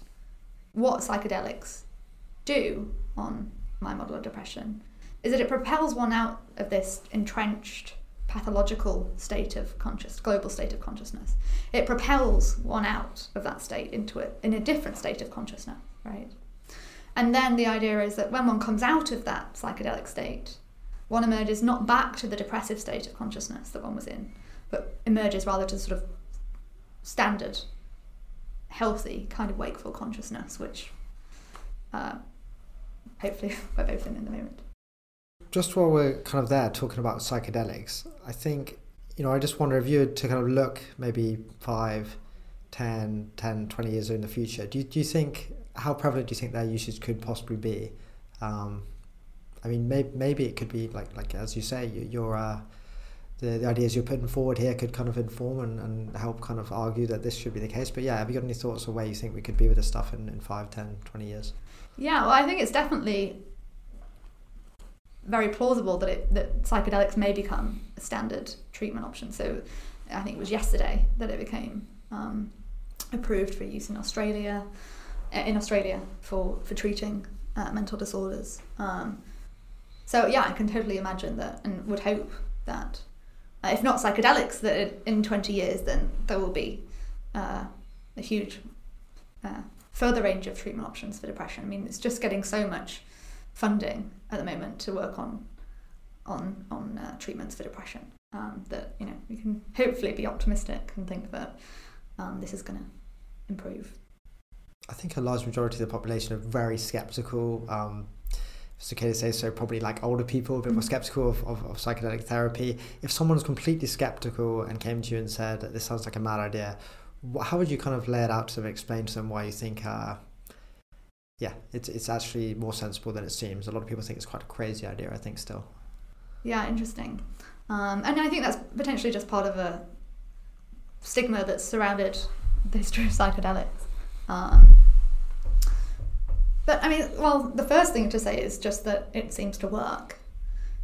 what psychedelics do on my model of depression is that it propels one out of this entrenched pathological state of conscious global state of consciousness it propels one out of that state into it in a different state of consciousness right and then the idea is that when one comes out of that psychedelic state, one emerges not back to the depressive state of consciousness that one was in, but emerges rather to sort of standard, healthy kind of wakeful consciousness, which uh, hopefully (laughs) we're both in in the moment. Just while we're kind of there talking about psychedelics, I think, you know, I just wonder if you were to kind of look maybe five, 10, 10, 20 years in the future, do you, do you think how prevalent do you think their usage could possibly be? Um, I mean, maybe, maybe it could be like like as you say, your uh, the, the ideas you're putting forward here could kind of inform and, and help kind of argue that this should be the case. But yeah, have you got any thoughts of where you think we could be with this stuff in, in 5, 10, 20 years? Yeah, well, I think it's definitely very plausible that it that psychedelics may become a standard treatment option. So I think it was yesterday that it became um, approved for use in Australia. Uh, in Australia for for treating uh, mental disorders. Um, so yeah, I can totally imagine that, and would hope that uh, if not psychedelics, that in twenty years, then there will be uh, a huge uh, further range of treatment options for depression. I mean, it's just getting so much funding at the moment to work on on on uh, treatments for depression. um, that you know we can hopefully be optimistic and think that um, this is going to improve. I think a large majority of the population are very skeptical. Um, it's okay to say so. Probably like older people, a bit more mm-hmm. skeptical of, of, of psychedelic therapy. If someone's completely skeptical and came to you and said this sounds like a mad idea, how would you kind of lay it out to them, explain to them why you think, uh, yeah, it's it's actually more sensible than it seems. A lot of people think it's quite a crazy idea. I think still. Yeah, interesting. Um, and I think that's potentially just part of a stigma that's surrounded the history of psychedelics. Um, but I mean, well, the first thing to say is just that it seems to work.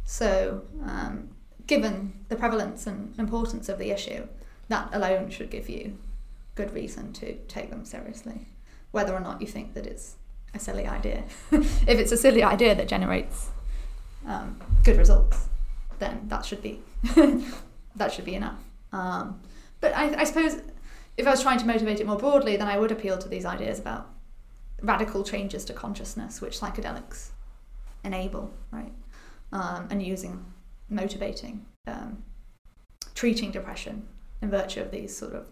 So, um, given the prevalence and importance of the issue, that alone should give you good reason to take them seriously, whether or not you think that it's a silly idea. (laughs) if it's a silly idea that generates um, good results, then that should be (laughs) that should be enough. Um, but I, I suppose if I was trying to motivate it more broadly, then I would appeal to these ideas about radical changes to consciousness, which psychedelics enable, right? Um, and using, motivating, um, treating depression in virtue of these sort of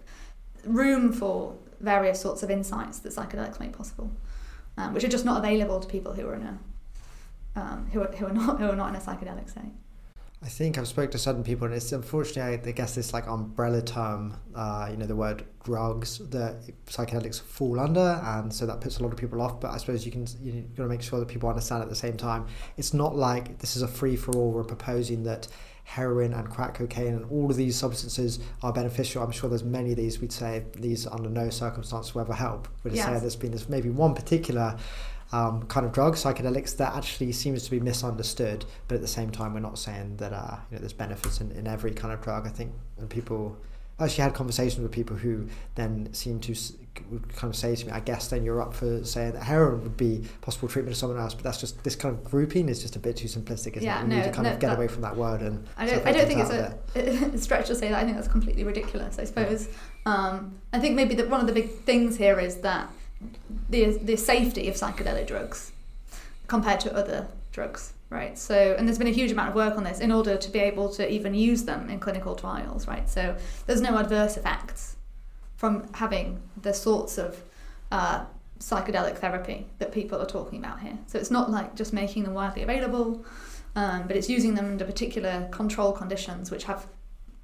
room for various sorts of insights that psychedelics make possible, um, which are just not available to people who are in a um, who are, who are not who are not in a psychedelic state. I think I've spoken to certain people, and it's unfortunately, I guess, this like umbrella term, uh, you know, the word drugs that psychedelics fall under, and so that puts a lot of people off. But I suppose you can you got to make sure that people understand at the same time. It's not like this is a free for all. We're proposing that heroin and crack cocaine and all of these substances are beneficial. I'm sure there's many of these we'd say these under no circumstance will ever help. We'd yes. say there's been this maybe one particular um, kind of drug, psychedelics, that actually seems to be misunderstood. But at the same time, we're not saying that uh, you know, there's benefits in, in every kind of drug. I think when people actually had conversations with people who then seem to would kind of say to me, I guess then you're up for saying that heroin would be possible treatment of someone else, but that's just this kind of grouping is just a bit too simplistic, isn't yeah, it? You no, need to kind no, of get away from that word and. I don't, I don't think it's a, a, (laughs) stretch to say that. I think that's completely ridiculous. I suppose. Yeah. Um, I think maybe that one of the big things here is that the the safety of psychedelic drugs compared to other drugs, right? So, and there's been a huge amount of work on this in order to be able to even use them in clinical trials, right? So, there's no adverse effects from having the sorts of uh, psychedelic therapy that people are talking about here. So, it's not like just making them widely available, um, but it's using them under particular control conditions, which have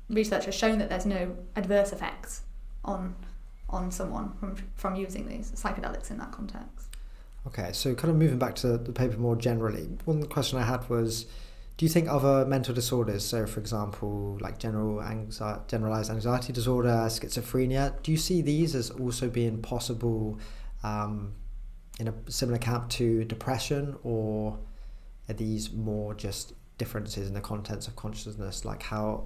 research has shown that there's no adverse effects on on someone from, from using these psychedelics in that context. Okay, so kind of moving back to the paper more generally, one question I had was do you think other mental disorders, so for example, like general anxiety, generalized anxiety disorder, schizophrenia, do you see these as also being possible um, in a similar camp to depression, or are these more just differences in the contents of consciousness? Like how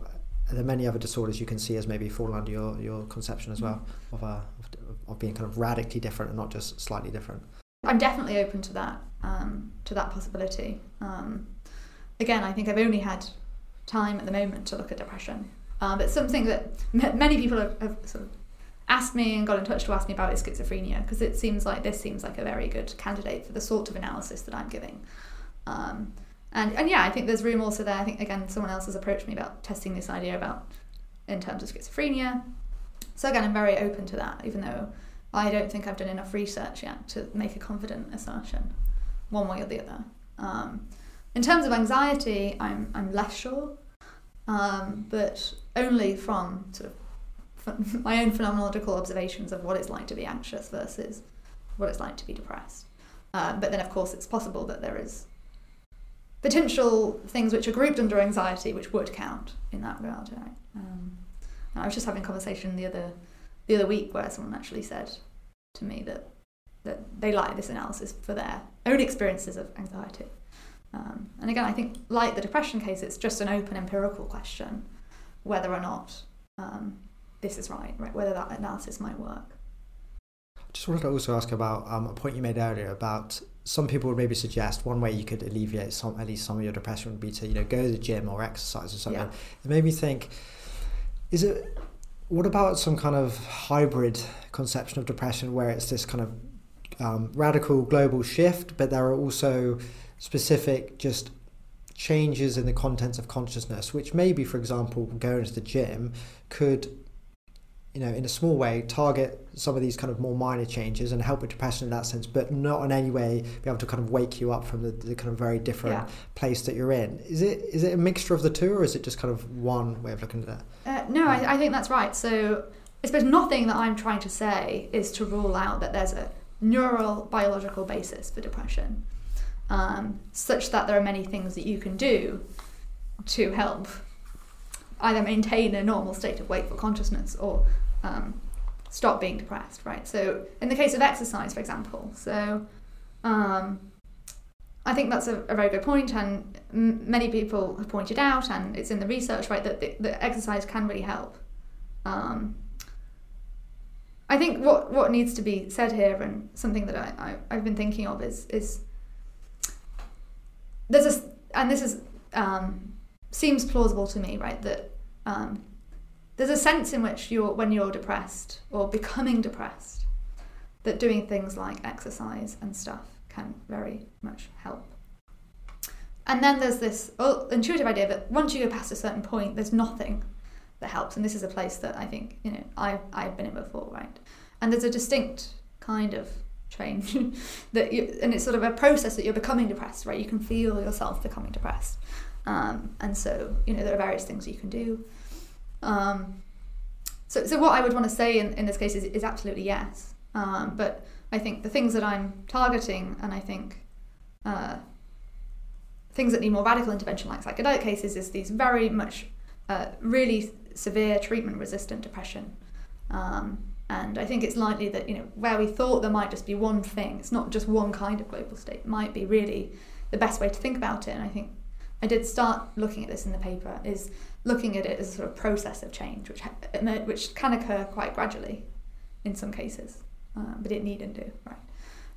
are there many other disorders you can see as maybe fall under your, your conception as well of, uh, of, of being kind of radically different and not just slightly different? I'm definitely open to that um, to that possibility. Um, again, I think I've only had time at the moment to look at depression, um, but something that (laughs) m- many people have, have, sort of asked me and got in touch to ask me about is schizophrenia because it seems like this seems like a very good candidate for the sort of analysis that I'm giving. Um, and and yeah, I think there's room also there. I think again, someone else has approached me about testing this idea about in terms of schizophrenia. So again, I'm very open to that, even though I don't think I've done enough research yet to make a confident assertion, one way or the other. Um, in terms of anxiety, I'm I'm less sure, um, but only from sort of (laughs) my own phenomenological observations of what it's like to be anxious versus what it's like to be depressed. Uh, but then, of course, it's possible that there is potential things which are grouped under anxiety which would count in that regard. Right? Um, I was just having a conversation the other the other week where someone actually said to me that that they like this analysis for their own experiences of anxiety. Um, and again, I think like the depression case, it's just an open empirical question whether or not um, this is right, right, whether that analysis might work. I just wanted to also ask about um, a point you made earlier about some people would maybe suggest one way you could alleviate some at least some of your depression would be to you know go to the gym or exercise or something. Yeah. It made me think: is it what about some kind of hybrid conception of depression where it's this kind of um, radical global shift, but there are also specific just changes in the contents of consciousness, which maybe, for example, going to the gym could, you know, in a small way, target some of these kind of more minor changes and help with depression in that sense, but not in any way be able to kind of wake you up from the, the kind of very different Yeah. place that you're in. Is it is it a mixture of the two, or is it just kind of one way of looking at that? Uh, no, I, I think that's right. So I suppose nothing that I'm trying to say is to rule out that there's a neural biological basis for depression, um, such that there are many things that you can do to help either maintain a normal state of wakeful consciousness or um, stop being depressed, right? So in the case of exercise, for example, so um, I think that's a, a very good point, and m- many people have pointed out, and it's in the research, right, that, the, that exercise can really help. Um, I think what, what needs to be said here, and something that I, I, I've been thinking of, is is there's a, and this is um, seems plausible to me, right, that um, there's a sense in which you're when you're depressed or becoming depressed, that doing things like exercise and stuff can very much help. And then there's this intuitive idea that once you go past a certain point, there's nothing that helps. And this is a place that I think, you know, I, I've been in before, right? And there's a distinct kind of change (laughs) that you, and it's sort of a process that you're becoming depressed, right? You can feel yourself becoming depressed. Um, and so, you know, there are various things you can do. Um, so, so what I would want to say in, in this case is, is absolutely yes. Um, but I think the things that I'm targeting, and I think uh, things that need more radical intervention, like psychedelic cases, is these very much uh, really severe treatment resistant depression. Um, and I think it's likely that, you know, where we thought there might just be one thing, it's not just one kind of global state, It might be really the best way to think about it. And I think I did start looking at this in the paper, is looking at it as a sort of process of change, which, ha- which can occur quite gradually in some cases, uh, but it needn't do, right?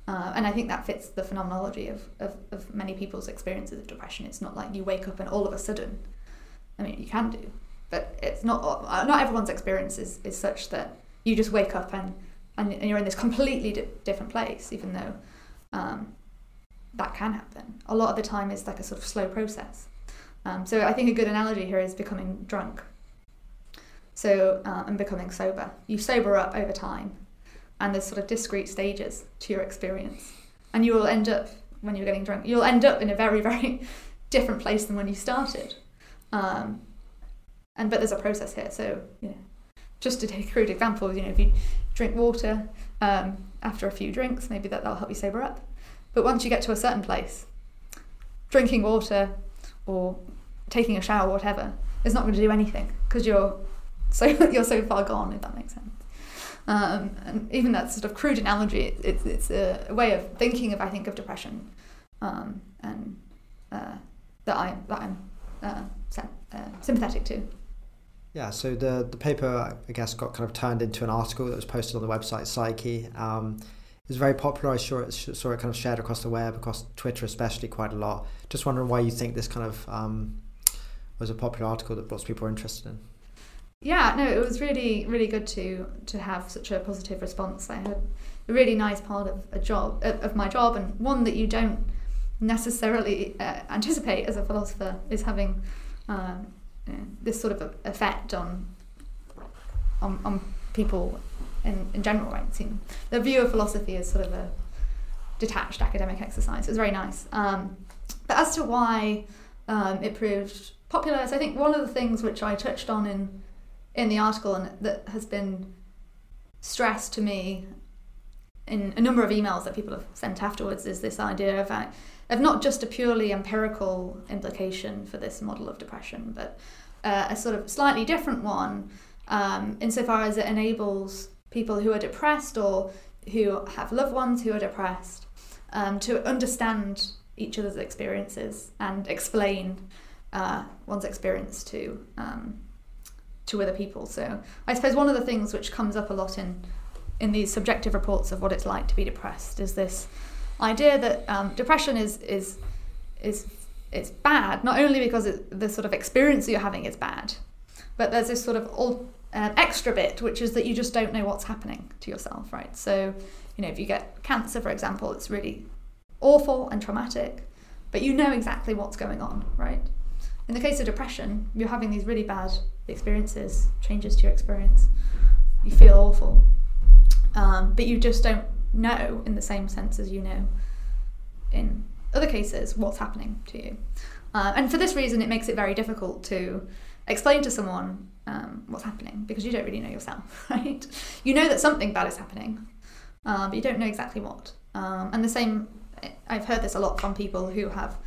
Uh, and I think that fits the phenomenology of, of, of many people's experiences of depression. It's not like you wake up and all of a sudden, I mean, you can do, but it's not, uh, not everyone's experience is, is such that you just wake up and, and, and you're in this completely di- different place, even though um, that can happen. A lot of the time it's like a sort of slow process. Um, so I think a good analogy here is becoming drunk. So uh, and becoming sober. You sober up over time, and there's sort of discrete stages to your experience, and you will end up when you're getting drunk. You'll end up in a very (laughs) very different place than when you started. Um, and but there's a process here. So you know, just to take a crude example, you know, if you drink water um, after a few drinks, maybe that that'll help you sober up. But once you get to a certain place, drinking water or taking a shower, whatever, is not going to do anything because you're so (laughs) you're so far gone. If that makes sense. Um, and even that sort of crude analogy, it, it's it's a, a way of thinking of I think of depression, um, and uh, that I that I'm uh, uh, sympathetic to. Yeah, so the the paper I guess got kind of turned into an article that was posted on the website Psyche. Um, it was very popular. I saw it saw it kind of shared across the web, across Twitter especially quite a lot. Just wondering why you think this kind of um, was a popular article that lots of people are interested in. Yeah, no, it was really really good to to have such a positive response. I had a really nice part of a job of my job, and one that you don't necessarily uh, anticipate as a philosopher is having um, you know, this sort of effect on on, on people in, in general. Right, Seem- the view of philosophy is sort of a detached academic exercise. It was very nice. Um, but as to why um, it proved popular, so I think one of the things which I touched on in in the article and that has been stressed to me in a number of emails that people have sent afterwards is this idea of, uh, of not just a purely empirical implication for this model of depression, but uh, a sort of slightly different one um, insofar as it enables people who are depressed or who have loved ones who are depressed um, to understand each other's experiences and explain uh, one's experience to um, to other people. So I suppose one of the things which comes up a lot in in these subjective reports of what it's like to be depressed is this idea that um, depression is is is it's bad not only because it, the sort of experience you're having is bad, but there's this sort of all, uh, extra bit which is that you just don't know what's happening to yourself, right? So you know if you get cancer, for example, it's really awful and traumatic. but you know exactly what's going on, right? In the case of depression, you're having these really bad experiences, changes to your experience. You feel awful, um, but you just don't know in the same sense as you know in other cases what's happening to you. Uh, and for this reason, it makes it very difficult to explain to someone um, what's happening because you don't really know yourself, (laughs) right? You know that something bad is happening, uh, but you don't know exactly what. Um, and the same, I've heard this a lot from people who have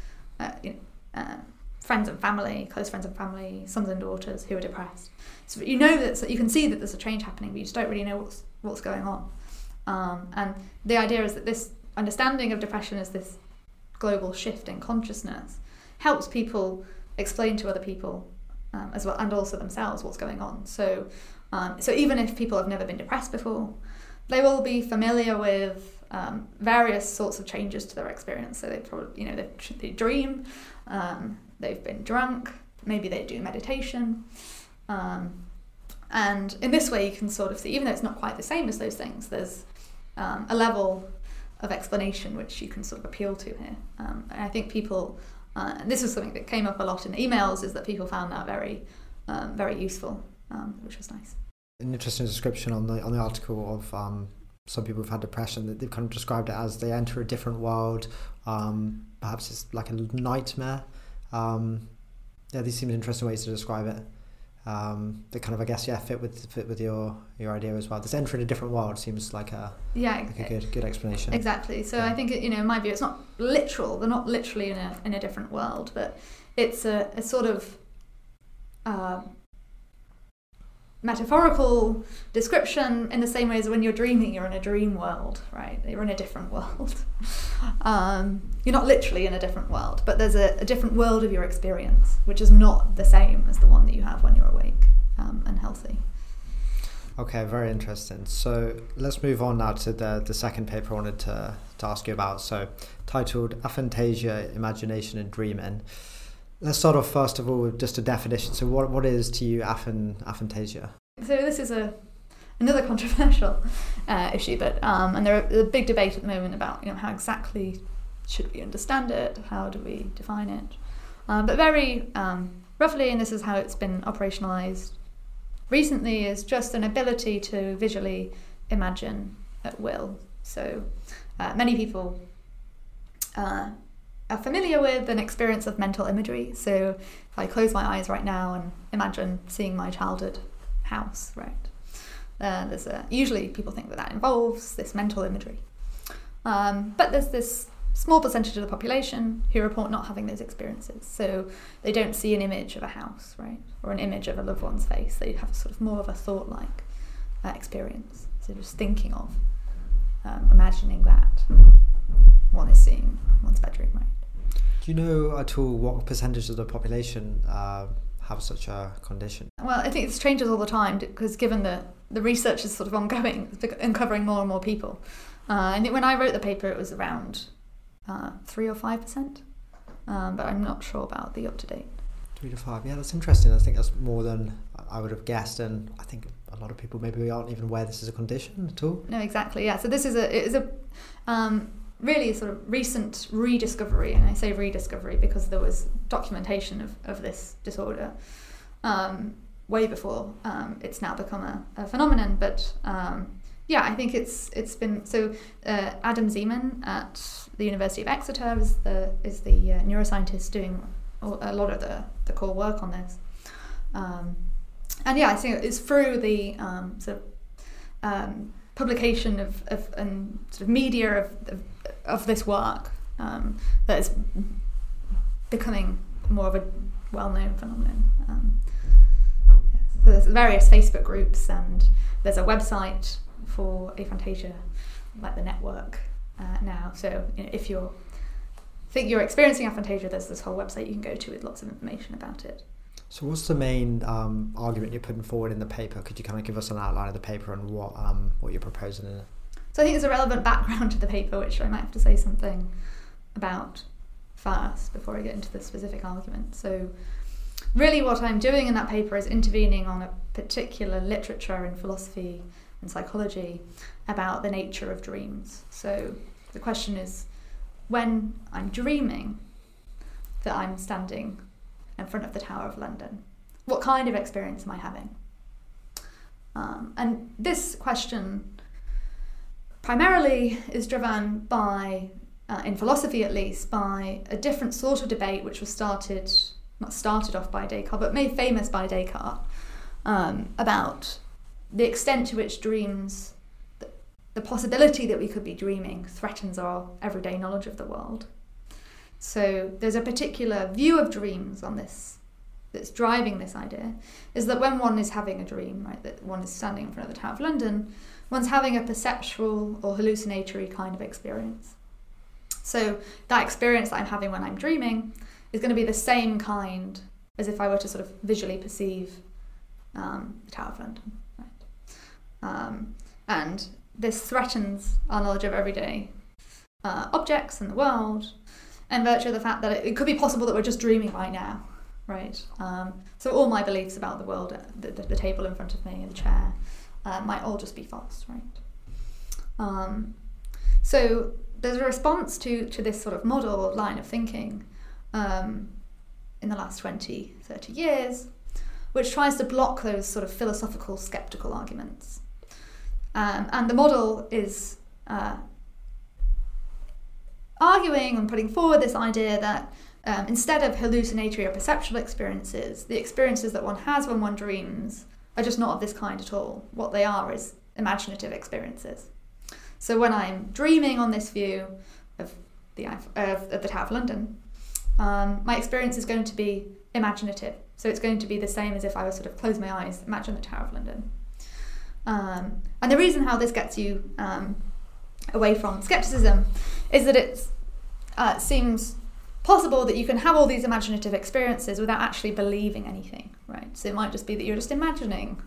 uh, you know, uh, friends and family, close friends and family, sons and daughters who are depressed. So you know that so you can see that there's a change happening, but you just don't really know what's what's going on. Um, and the idea is that this understanding of depression as this global shift in consciousness helps people explain to other people um, as well and also themselves what's going on. So, um, so even if people have never been depressed before, they will be familiar with um, various sorts of changes to their experience. So they probably, you know, they, they dream, um, they've been drunk, maybe they do meditation. Um, and in this way, you can sort of see, even though it's not quite the same as those things, there's um, a level of explanation which you can sort of appeal to here. And I think people, uh, and this is something that came up a lot in emails, is that people found that very, um, very useful, um, which was nice. An interesting description on the on the article of um, some people who've had depression that they've kind of described it as they enter a different world. Um, perhaps it's like a nightmare. Um, yeah, these seem interesting ways to describe it um, that kind of I guess yeah fit with fit with your your idea as well. This entry in a different world seems like a yeah like a good good explanation. Exactly. So yeah. I think you know in my view it's not literal. They're not literally in a in a different world, but it's a, a sort of uh, metaphorical description in the same way as when you're dreaming, you're in a dream world, right? You're in a different world. (laughs) um, you're not literally in a different world, but there's a, a, different world of your experience, which is not the same as the one that you have when you're awake um, and healthy. Okay, very interesting. So let's move on now to the, the second paper I wanted to, to ask you about. So, titled Aphantasia, Imagination and Dreaming. Let's start off first of all with just a definition. So, what, what is to you aphan, aphantasia? So, this is a another (laughs) controversial uh, issue, but um, and there are a big debate at the moment about you know how exactly should we understand it, how do we define it, uh, but very um, roughly, and this is how it's been operationalized recently, is just an ability to visually imagine at will. So, uh, many people uh, are familiar with an experience of mental imagery. So if I close my eyes right now and imagine seeing my childhood house, right? Uh, there's a, usually people think that that involves this mental imagery. Um, but there's this small percentage of the population who report not having those experiences. So they don't see an image of a house, right? Or an image of a loved one's face. They have sort of more of a thought like uh, experience. So just thinking of, um, imagining that one is seeing one's bedroom, right? Do you know at all what percentage of the population uh, have such a condition? Well, I think it changes all the time because given the the research is sort of ongoing, uncovering more and more people. Uh, think when I wrote the paper, it was around uh, three or five percent, um, but I'm not sure about the up to date. Three to five, yeah, that's interesting. I think that's more than I would have guessed, and I think a lot of people maybe aren't even aware this is a condition at all. No, exactly. Yeah. So this is a it is a um, really sort of recent rediscovery, and I say rediscovery because there was documentation of, of this disorder um, way before um, it's now become a, a phenomenon. But um, yeah, I think it's it's been so. Uh, Adam Zeman at the University of Exeter is the is the uh, neuroscientist doing a lot of the, the core work on this. Um, and yeah, I think it's through the um, sort of um, publication of, of and sort of media of, of, of this work um, that is becoming more of a well-known phenomenon. Um, so there's various Facebook groups and there's a website for aphantasia, like the network uh, now. So you know, if you're think you're experiencing aphantasia, there's this whole website you can go to with lots of information about it. So, what's the main um, argument you're putting forward in the paper? Could you kind of give us an outline of the paper and what um, what you're proposing in it? So, I think there's a relevant background to the paper, which I might have to say something about first before I get into the specific argument. So, really, what I'm doing in that paper is intervening on a particular literature in philosophy and psychology about the nature of dreams. So, the question is when I'm dreaming, that I'm standing in front of the Tower of London? What kind of experience am I having? Um, and this question primarily is driven by, uh, in philosophy at least, by a different sort of debate which was started, not started off by Descartes, but made famous by Descartes, um, about the extent to which dreams, the, the possibility that we could be dreaming, threatens our everyday knowledge of the world. So there's a particular view of dreams on this that's driving this idea is that when one is having a dream, right, that one is standing in front of the Tower of London, one's having a perceptual or hallucinatory kind of experience. So that experience that I'm having when I'm dreaming is going to be the same kind as if I were to sort of visually perceive um, the Tower of London. Right? Um, and this threatens our knowledge of everyday uh, objects in the world, in virtue of the fact that it, it, could be possible that we're just dreaming right now, right? Um, so all my beliefs about the world, the, the, the table in front of me, the chair, uh, might all just be false, right? Um, so there's a response to, to this sort of model line of thinking um, in the last 20, 30 years, which tries to block those sort of philosophical skeptical arguments. Um, and the model is uh, arguing and putting forward this idea that um, instead of hallucinatory or perceptual experiences, the experiences that one has when one dreams are just not of this kind at all. What they are is imaginative experiences. So when I'm dreaming on this view of the, of, the Tower of London, um, my experience is going to be imaginative. So it's going to be the same as if I was sort of close my eyes, imagine the Tower of London. Um, and the reason how this gets you um, away from skepticism is that it uh, seems possible that you can have all these imaginative experiences without actually believing anything, right? So it might just be that you're just imagining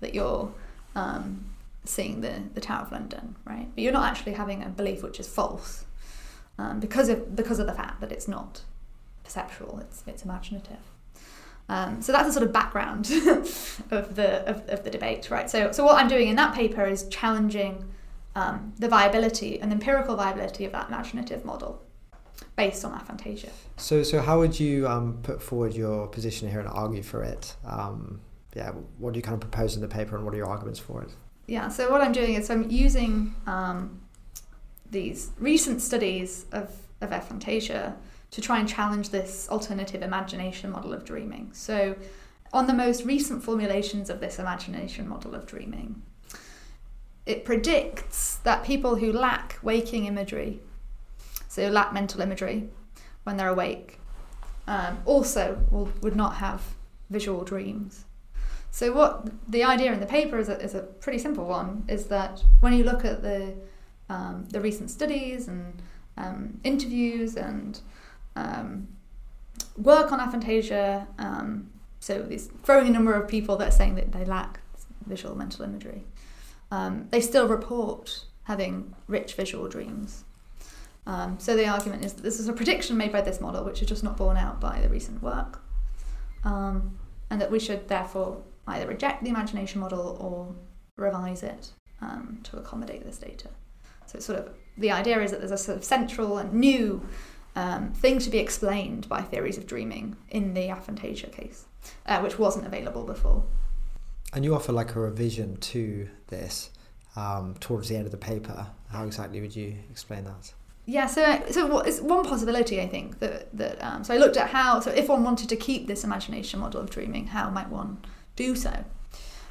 that you're um, seeing the, the Tower of London, right? But you're not actually having a belief which is false um, because of because of the fact that it's not perceptual; it's it's imaginative. Um, so that's a sort of background (laughs) of the of, of, the debate, right? So so what I'm doing in that paper is challenging um, the viability and empirical viability of that imaginative model based on aphantasia. So, so how would you um, put forward your position here and argue for it? Um, yeah, what do you kind of propose in the paper, and what are your arguments for it? Yeah, so what I'm doing is I'm using um, these recent studies of of aphantasia to try and challenge this alternative imagination model of dreaming. So, on the most recent formulations of this imagination model of dreaming, it predicts that people who lack waking imagery so lack mental imagery when they're awake, um, also will, would not have visual dreams. So what the idea in the paper is a, is a pretty simple one, is that when you look at the um, the recent studies and um, interviews and um, work on aphantasia, um, so this growing number of people that are saying that they lack visual mental imagery, um, they still report having rich visual dreams. Um, so the argument is that this is a prediction made by this model, which is just not borne out by the recent work, um, and that we should therefore either reject the imagination model or revise it um, to accommodate this data. So it's sort of the idea is that there's a sort of central and new um, thing to be explained by theories of dreaming in the aphantasia case, uh, which wasn't available before. And you offer like a revision to this um, towards the end of the paper. How exactly would you explain that? Yeah, so so it's one possibility I think that that um, so I looked at how so if one wanted to keep this imagination model of dreaming, how might one do so?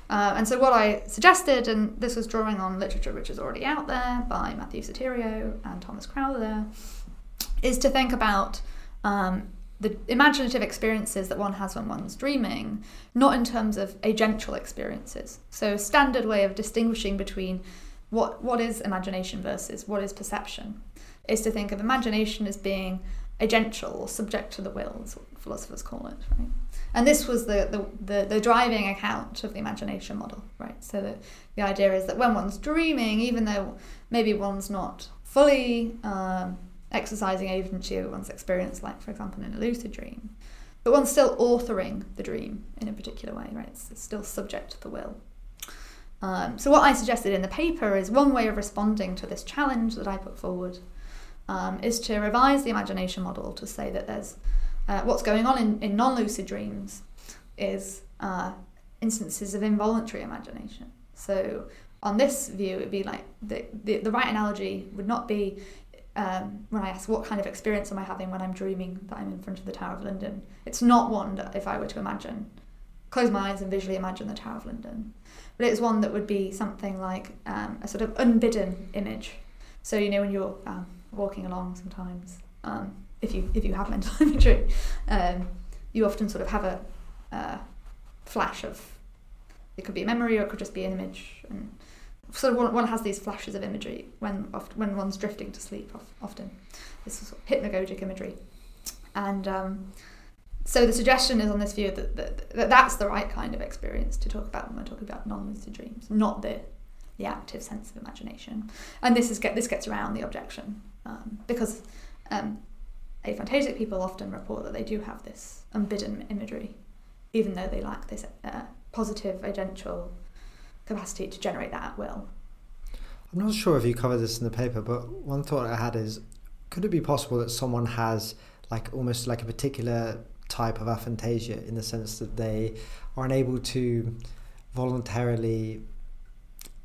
Uh, and so what I suggested, and this was drawing on literature which is already out there by Matthew Soteriou and Thomas Crowther, is to think about um, the imaginative experiences that one has when one's dreaming, not in terms of agential experiences. So standard way of distinguishing between what what is imagination versus what is perception is to think of imagination as being agential or subject to the will, what philosophers call it, right? And this was the, the, the, the driving account of the imagination model, right? So the, the idea is that when one's dreaming, even though maybe one's not fully um, exercising agency over one's experience, like for example in a lucid dream, but one's still authoring the dream in a particular way, right? It's, it's still subject to the will. Um, so what I suggested in the paper is one way of responding to this challenge that I put forward um, is to revise the imagination model to say that there's uh, what's going on in, in non lucid dreams is uh, instances of involuntary imagination. So, on this view, it would be like the, the, the right analogy would not be um, when I ask what kind of experience am I having when I'm dreaming that I'm in front of the Tower of London. It's not one that if I were to imagine, close my eyes and visually imagine the Tower of London, but it's one that would be something like um, a sort of unbidden image. So you know when you're um, walking along sometimes, um, if you if you have mental (laughs) imagery, um, you often sort of have a, a flash of it could be a memory or it could just be an image. And sort of one, one has these flashes of imagery when oft, when one's drifting to sleep often. This sort of hypnagogic imagery. And um, so the suggestion is on this view that, that, that that's the right kind of experience to talk about when we're talking about non-lucid dreams not the the active sense of imagination. And this is get this gets around the objection um, because um, aphantasic people often report that they do have this unbidden imagery even though they lack this uh, positive agential capacity to generate that at will. I'm not sure if you covered this in the paper, but one thought I had is could it be possible that someone has like almost like a particular type of aphantasia in the sense that they are unable to voluntarily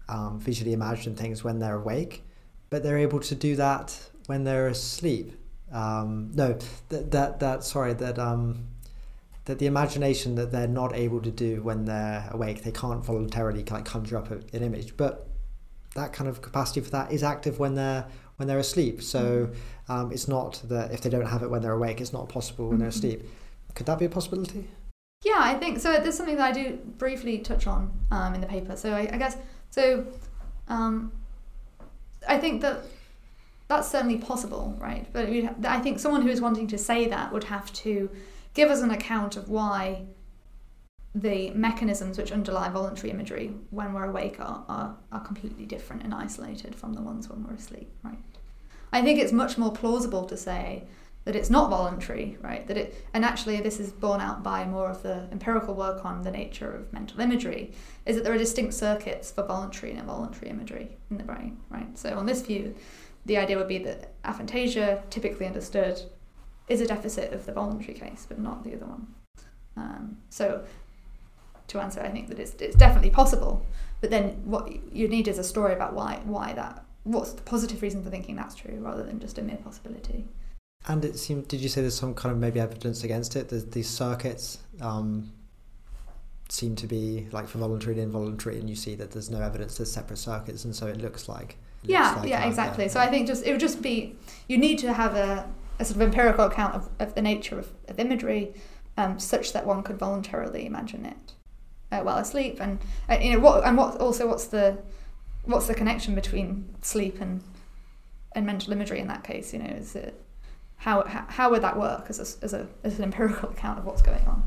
um, visually imagine things when they're awake, but they're able to do that when they're asleep. Um, no, that that that sorry that um, that the imagination that they're not able to do when they're awake, they can't voluntarily kind of conjure up an image, but that kind of capacity for that is active when they're when they're asleep. So mm-hmm. um, it's not that if they don't have it when they're awake, it's not possible when mm-hmm. they're asleep. Could that be a possibility? Yeah, I think so. There's something that I do briefly touch on um, in the paper. So I, I guess so. Um, I think that that's certainly possible, right? But I think someone who is wanting to say that would have to give us an account of why the mechanisms which underlie voluntary imagery when we're awake are, are, are completely different and isolated from the ones when we're asleep, right? I think it's much more plausible to say that it's not voluntary, right? That it and actually this is borne out by more of the empirical work on the nature of mental imagery, is that there are distinct circuits for voluntary and involuntary imagery in the brain, right? So on this view, the idea would be that aphantasia, typically understood is a deficit of the voluntary case, but not the other one. Um, so, to answer, I think that it's, it's definitely possible, but then what you need is a story about why why that what's the positive reason for thinking that's true rather than just a mere possibility. And it seemed, did you say there's some kind of maybe evidence against it? There's these circuits um, seem to be like for voluntary and involuntary, and you see that there's no evidence there's separate circuits, and so it looks like. It yeah, looks like yeah, exactly. So I think just it would just be you need to have a a sort of empirical account of, of the nature of, of imagery, um, such that one could voluntarily imagine it uh, while asleep, and uh, you know what, and what also what's the what's the connection between sleep and and mental imagery in that case? You know, is it how how, how would that work as a, as a as an empirical account of what's going on?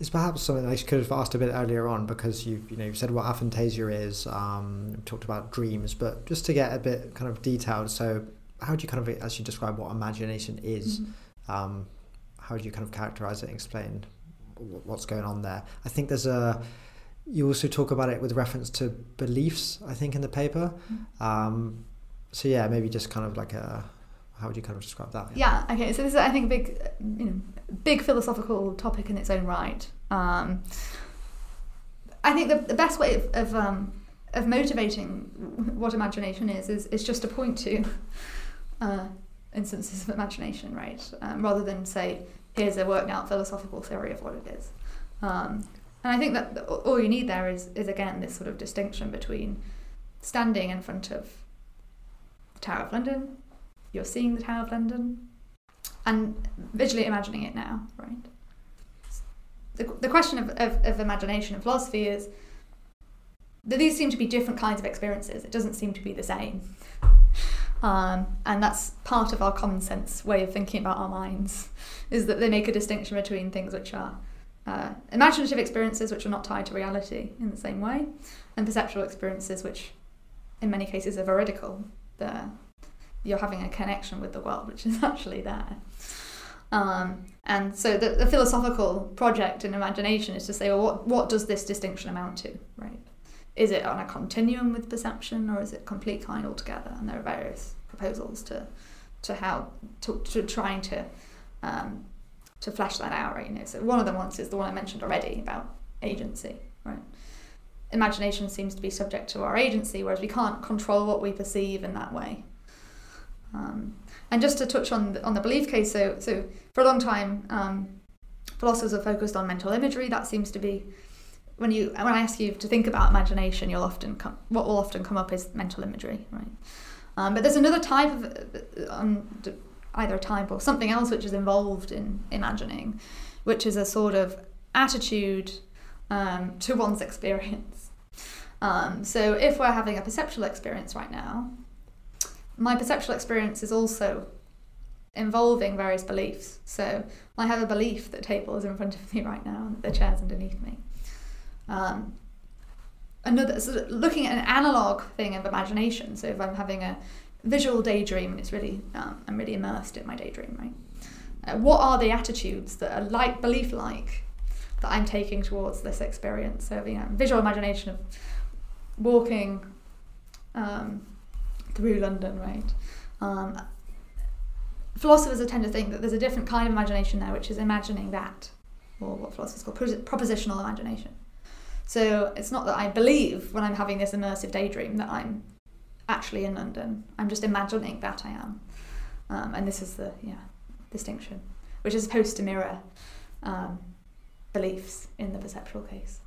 It's perhaps something I could have asked a bit earlier on because you you know you said what aphantasia is, um, talked about dreams, but just to get a bit kind of detailed. So how do you kind of as you describe what imagination is mm-hmm. um, how do you kind of characterize it and explain what's going on there i think there's a you also talk about it with reference to beliefs i think in the paper mm-hmm. um, so yeah maybe just kind of like a how would you kind of describe that yeah, yeah okay so this is i think a big you know big philosophical topic in its own right um, i think the, the best way of, of um, of motivating what imagination is is, is just to point to (laughs) uh, instances of imagination, right? Um, rather than say, here's a worked out philosophical theory of what it is. Um, and I think that all you need there is, is again this sort of distinction between standing in front of the Tower of London, you're seeing the Tower of London, and visually imagining it now, right? The, the question of, of, of imagination and philosophy is that these seem to be different kinds of experiences. It doesn't seem to be the same. Um, and that's part of our common sense way of thinking about our minds, is that they make a distinction between things which are uh, imaginative experiences which are not tied to reality in the same way, and perceptual experiences which, in many cases, are veridical. They're, you're having a connection with the world which is (laughs) actually there. Um, and so the, the, philosophical project in imagination is to say, well, what, what does this distinction amount to, right? is it on a continuum with perception or is it complete kind altogether? And there are various proposals to to how to, to trying to um, to flesh that out, right? You know, so one of the ones is the one I mentioned already about agency, right? Imagination seems to be subject to our agency, whereas we can't control what we perceive in that way. Um, and just to touch on the, on the belief case, so so for a long time, um, philosophers are focused on mental imagery. That seems to be when you when I ask you to think about imagination, you'll often come what will often come up is mental imagery, right? Um, but there's another type of um, either a type or something else which is involved in imagining, which is a sort of attitude um, to one's experience. Um, so if we're having a perceptual experience right now, my perceptual experience is also involving various beliefs. So I have a belief that table is in front of me right now and that the chair's underneath me. Um, another of looking at an analog thing of imagination. So if I'm having a visual daydream it's really um, I'm really immersed in my daydream, right? Uh, what are the attitudes that are like belief like that I'm taking towards this experience? So you know, visual imagination of walking um, through London, right? Um, philosophers tend to think that there's a different kind of imagination there, which is imagining that, or what philosophers call propositional imagination. So it's not that I believe when I'm having this immersive daydream that I'm actually in London. I'm just imagining that I am. Um, and this is the yeah distinction, which is supposed to mirror um, beliefs in the perceptual case.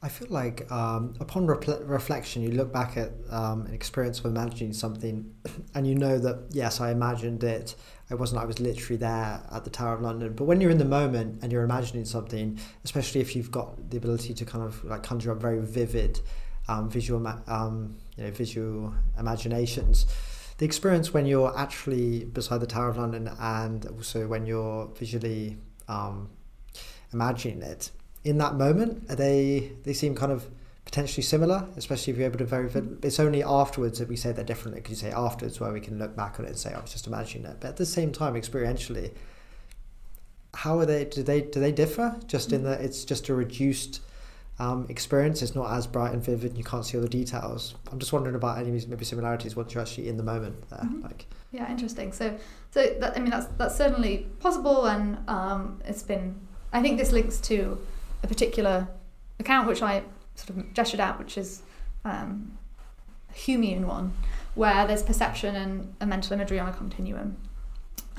I feel like um, upon re- reflection, you look back at um, an experience of imagining something, (coughs) and you know that yes, I imagined it. I wasn't. I was literally there at the Tower of London. But when you're in the moment and you're imagining something, especially if you've got the ability to kind of like conjure up very vivid um, visual, um, you know, visual imaginations, the experience when you're actually beside the Tower of London and also when you're visually um, imagining it in that moment, are they they seem kind of potentially similar, especially if you're able to very. It's only afterwards that we say they're different because you say afterwards where we can look back on it and say, "I was just imagining it." But at the same time, experientially, how are they? Do they do they differ? Just in that it's just a reduced um, experience. It's not as bright and vivid. and You can't see all the details. I'm just wondering about any maybe similarities once you're actually in the moment there. Mm-hmm. Like, yeah, interesting. So, so that, I mean that's that's certainly possible, and um, it's been. I think this links to a particular account which I sort of gestured out, which is um, a Humean one, where there's perception and, a mental imagery on a continuum.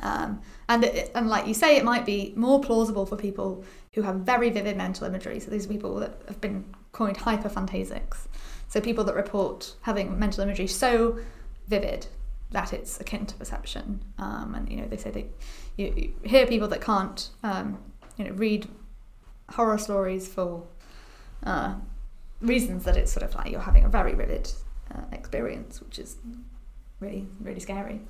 Um, and, it, and like you say, it might be more plausible for people who have very vivid mental imagery. So these are people that have been coined hyperphantasics. So people that report having mental imagery so vivid that it's akin to perception. Um, and you know, they say that you, you hear people that can't, um, you know, read horror stories for uh, reasons that it's sort of like you're having a very vivid uh, experience, which is really really scary.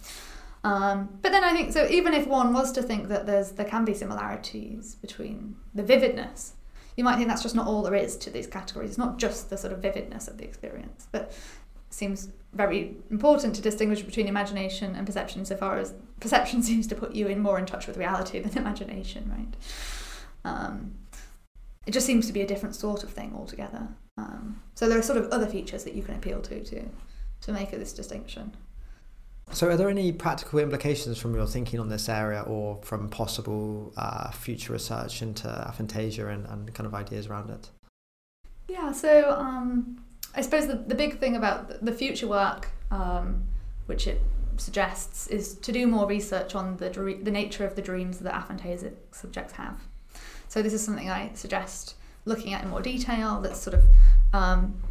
Um, but then I think so. Even if one was to think that there's there can be similarities between the vividness, you might think that's just not all there is to these categories. It's not just the sort of vividness of the experience, but seems very important to distinguish between imagination and perception, so far as perception (laughs) seems to put you in more in touch with reality than imagination, right? Um, it just seems to be a different sort of thing altogether. Um, so there are sort of other features that you can appeal to to to make this distinction. So, are there any practical implications from your thinking on this area or from possible uh, future research into aphantasia and, and kind of ideas around it? Yeah, so um, I suppose the, the big thing about the future work, um, which it suggests, is to do more research on the, the nature of the dreams that aphantasic subjects have. So this is something I suggest looking at in more detail. That's sort of um,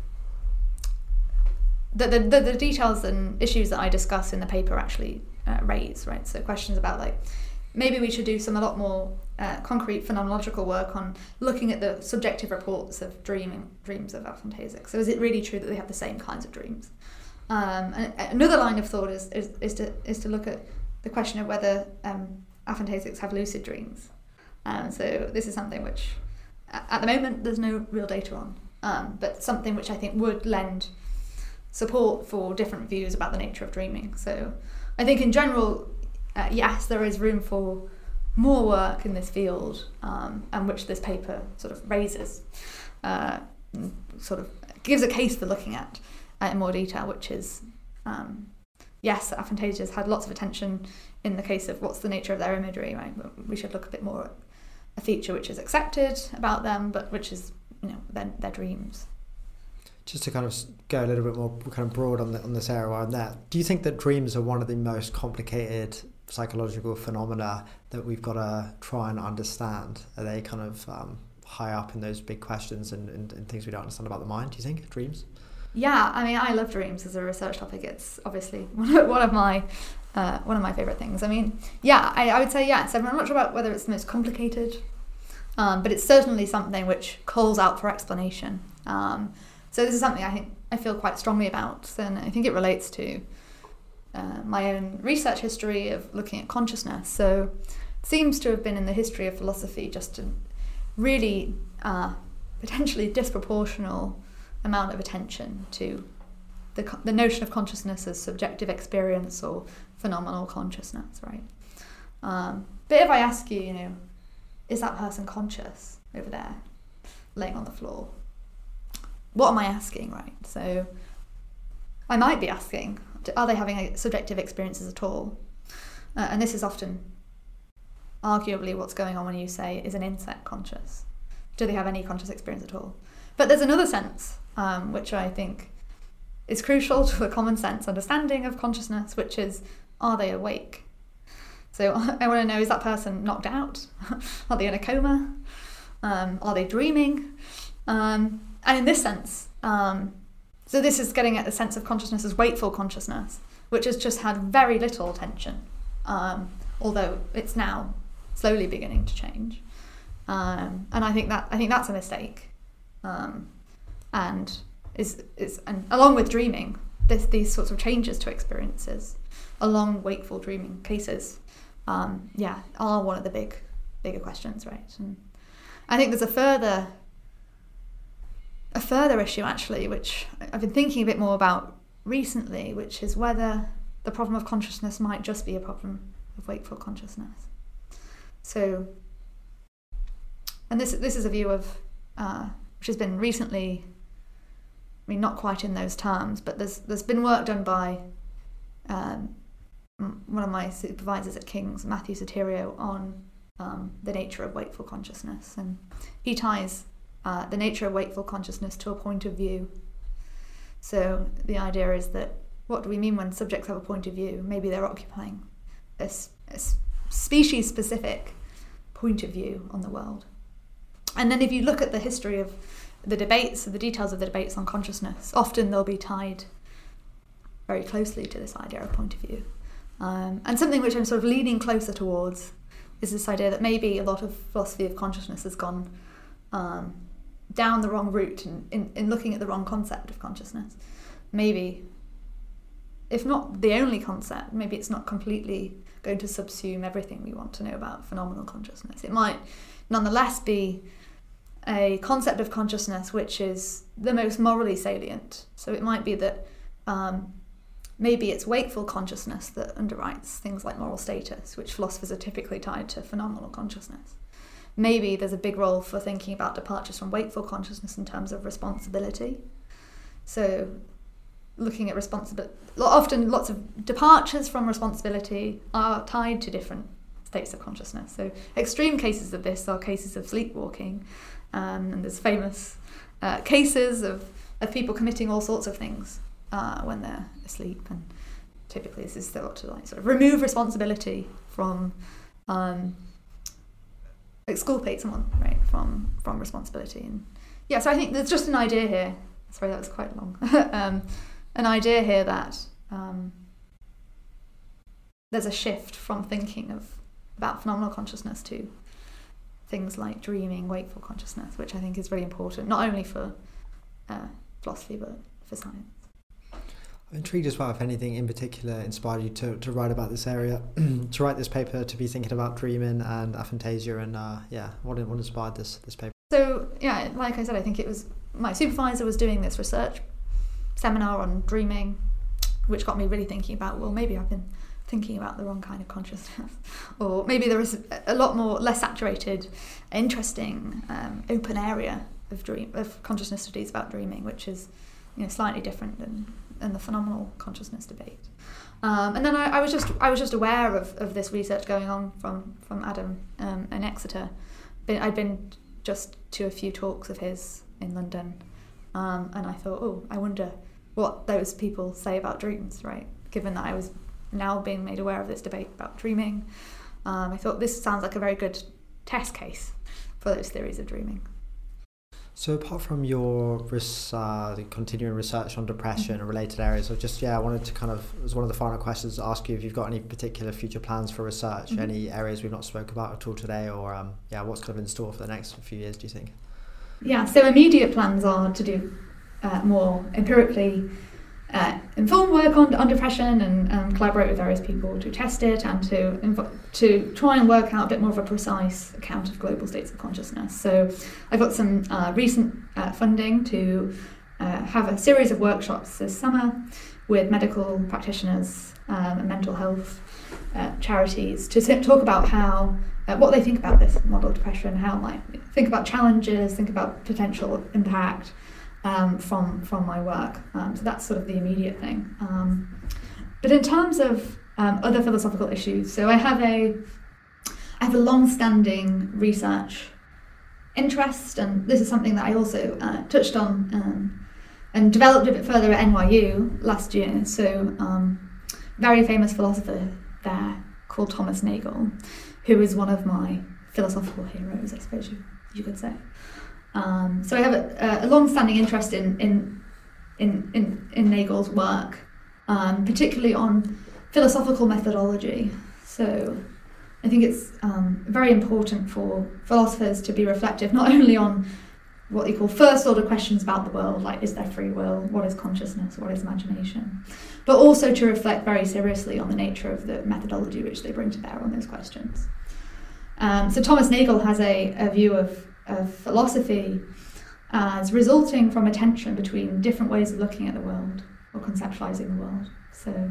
the, the, the, details and issues that I discuss in the paper actually uh, raise, right? So questions about like maybe we should do some a lot more uh, concrete phenomenological work on looking at the subjective reports of dreaming dreams of aphantasics. So is it really true that they have the same kinds of dreams? Um, another line of thought is, is, is to is to look at the question of whether um, aphantasics have lucid dreams. Um, so this is something which, at the moment, there's no real data on, um, but something which I think would lend support for different views about the nature of dreaming. So I think in general, uh, yes, there is room for more work in this field, um, and which this paper sort of raises, uh, sort of gives a case for looking at uh, in more detail, which is um, yes, aphantasias had lots of attention in the case of what's the nature of their imagery, right? We should look a bit more at a feature which is accepted about them, but which is, you know, their, their dreams. Just to kind of go a little bit more kind of broad on, the, on this area on that, do you think that dreams are one of the most complicated psychological phenomena that we've got to try and understand? Are they kind of um, high up in those big questions and, and, and things we don't understand about the mind, do you think, dreams? Yeah, I mean, I love dreams as a research topic. It's obviously (laughs) one of my uh, one of my favorite things. I mean, yeah, I, I would say yes. I'm not sure about whether it's the most complicated, um, but it's certainly something which calls out for explanation. Um, so this is something I think I feel quite strongly about, and I think it relates to uh, my own research history of looking at consciousness. So it seems to have been in the history of philosophy just a really uh, potentially disproportional amount of attention to the, the notion of consciousness as subjective experience or phenomenal consciousness, right? Um, but if I ask you, you know, is that person conscious over there, laying on the floor? What am I asking, right? So I might be asking, are they having subjective experiences at all? Uh, and this is often arguably what's going on when you say, is an insect conscious? Do they have any conscious experience at all? But there's another sense, um, which I think is crucial (laughs) to a common sense understanding of consciousness, which is, are they awake? So (laughs) I want to know is that person knocked out? (laughs) are they in a coma? Um, are they dreaming? Um, and in this sense, um, so this is getting at the sense of consciousness as wakeful consciousness, which has just had very little attention, um, although it's now slowly beginning to change. Um, and I think that I think that's a mistake, um, and is is and along with dreaming, this, these sorts of changes to experiences, along wakeful dreaming cases, um, yeah, are one of the big bigger questions, right? And I think there's a further a further issue actually, which I've been thinking a bit more about recently, which is whether the problem of consciousness might just be a problem of wakeful consciousness. So, and this this is a view of uh, which has been recently. I mean, not quite in those terms, but there's there's been work done by um, one of my supervisors at King's, Matthew Soteriou, on um, the nature of wakeful consciousness, and he ties uh, the nature of wakeful consciousness to a point of view. So the idea is that what do we mean when subjects have a point of view? Maybe they're occupying a, a species specific point of view on the world. And then if you look at the history of the debates, the details of the debates on consciousness, often they'll be tied very closely to this idea of point of view. Um, and something which I'm sort of leaning closer towards is this idea that maybe a lot of philosophy of consciousness has gone um, down the wrong route in, in, in looking at the wrong concept of consciousness. Maybe, if not the only concept, maybe it's not completely going to subsume everything we want to know about phenomenal consciousness. It might nonetheless be a concept of consciousness which is the most morally salient. So it might be that um, maybe it's wakeful consciousness that underwrites things like moral status, which philosophers are typically tied to phenomenal consciousness maybe there's a big role for thinking about departures from wakeful consciousness in terms of responsibility. So, looking at responsibility, often lots of departures from responsibility are tied to different states of consciousness. So, extreme cases of this are cases of sleepwalking, um, and there's famous uh, cases of, of people committing all sorts of things uh, when they're asleep, and typically this is thought to like sort of remove responsibility from um, exculpate someone right from from responsibility. And yeah so i think there's just an idea here. Sorry that was quite long. (laughs) Um, an idea here that um, there's a shift from thinking of about phenomenal consciousness to things like dreaming wakeful consciousness which i think is really important not only for uh, philosophy but for science I'm intrigued as well if anything in particular inspired you to, to write about this area, (clears throat) to write this paper, to be thinking about dreaming and aphantasia, and uh, yeah, what, what inspired this this paper? So yeah, like I said, I think it was my supervisor was doing this research seminar on dreaming, which got me really thinking about well, maybe I've been thinking about the wrong kind of consciousness, (laughs) or maybe there is a lot more less saturated, interesting, um, open area of dream of consciousness studies about dreaming, which is you know, slightly different than, than the phenomenal consciousness debate. Um, and then I, I, was just I was just aware of, of this research going on from from Adam um, in Exeter. I'd been just to a few talks of his in London, um, and I thought, oh, I wonder what those people say about dreams, right? Given that I was now being made aware of this debate about dreaming, um, I thought this sounds like a very good test case for those theories of dreaming. So apart from your uh, continuing research on depression mm-hmm. and related areas, I just yeah, I wanted to kind of as one of the final questions to ask you if you've got any particular future plans for research, mm-hmm. any areas we've not spoke about at all today, or um, yeah, what's kind of in store for the next few years? Do you think? Yeah, so immediate plans are to do uh, more empirically uh, inform work on, on depression and um, collaborate with various people to test it and to inv- to try and work out a bit more of a precise account of global states of consciousness. So I've got some uh, recent uh, funding to uh, have a series of workshops this summer with medical practitioners um, and mental health uh, charities to talk about how uh, what they think about this model of depression, how like think about challenges, think about potential impact um, from from my work. Um, so that's sort of the immediate thing. Um, but in terms of um, other philosophical issues, so I have a I have a long-standing research interest, and this is something that I also uh, touched on um, and developed a bit further at NYU last year. So, um, very famous philosopher there called Thomas Nagel, who is one of my philosophical heroes, I suppose you, you could say. Um, so I have a, a long-standing interest in in in in, in Nagel's work, um, particularly on philosophical methodology. So I think it's um, very important for philosophers to be reflective not only on what they call first order questions about the world, like is there free will, what is consciousness, what is imagination, but also to reflect very seriously on the nature of the methodology which they bring to bear on those questions. Um, so Thomas Nagel has a, a view of of philosophy as resulting from a tension between different ways of looking at the world or conceptualizing the world. So,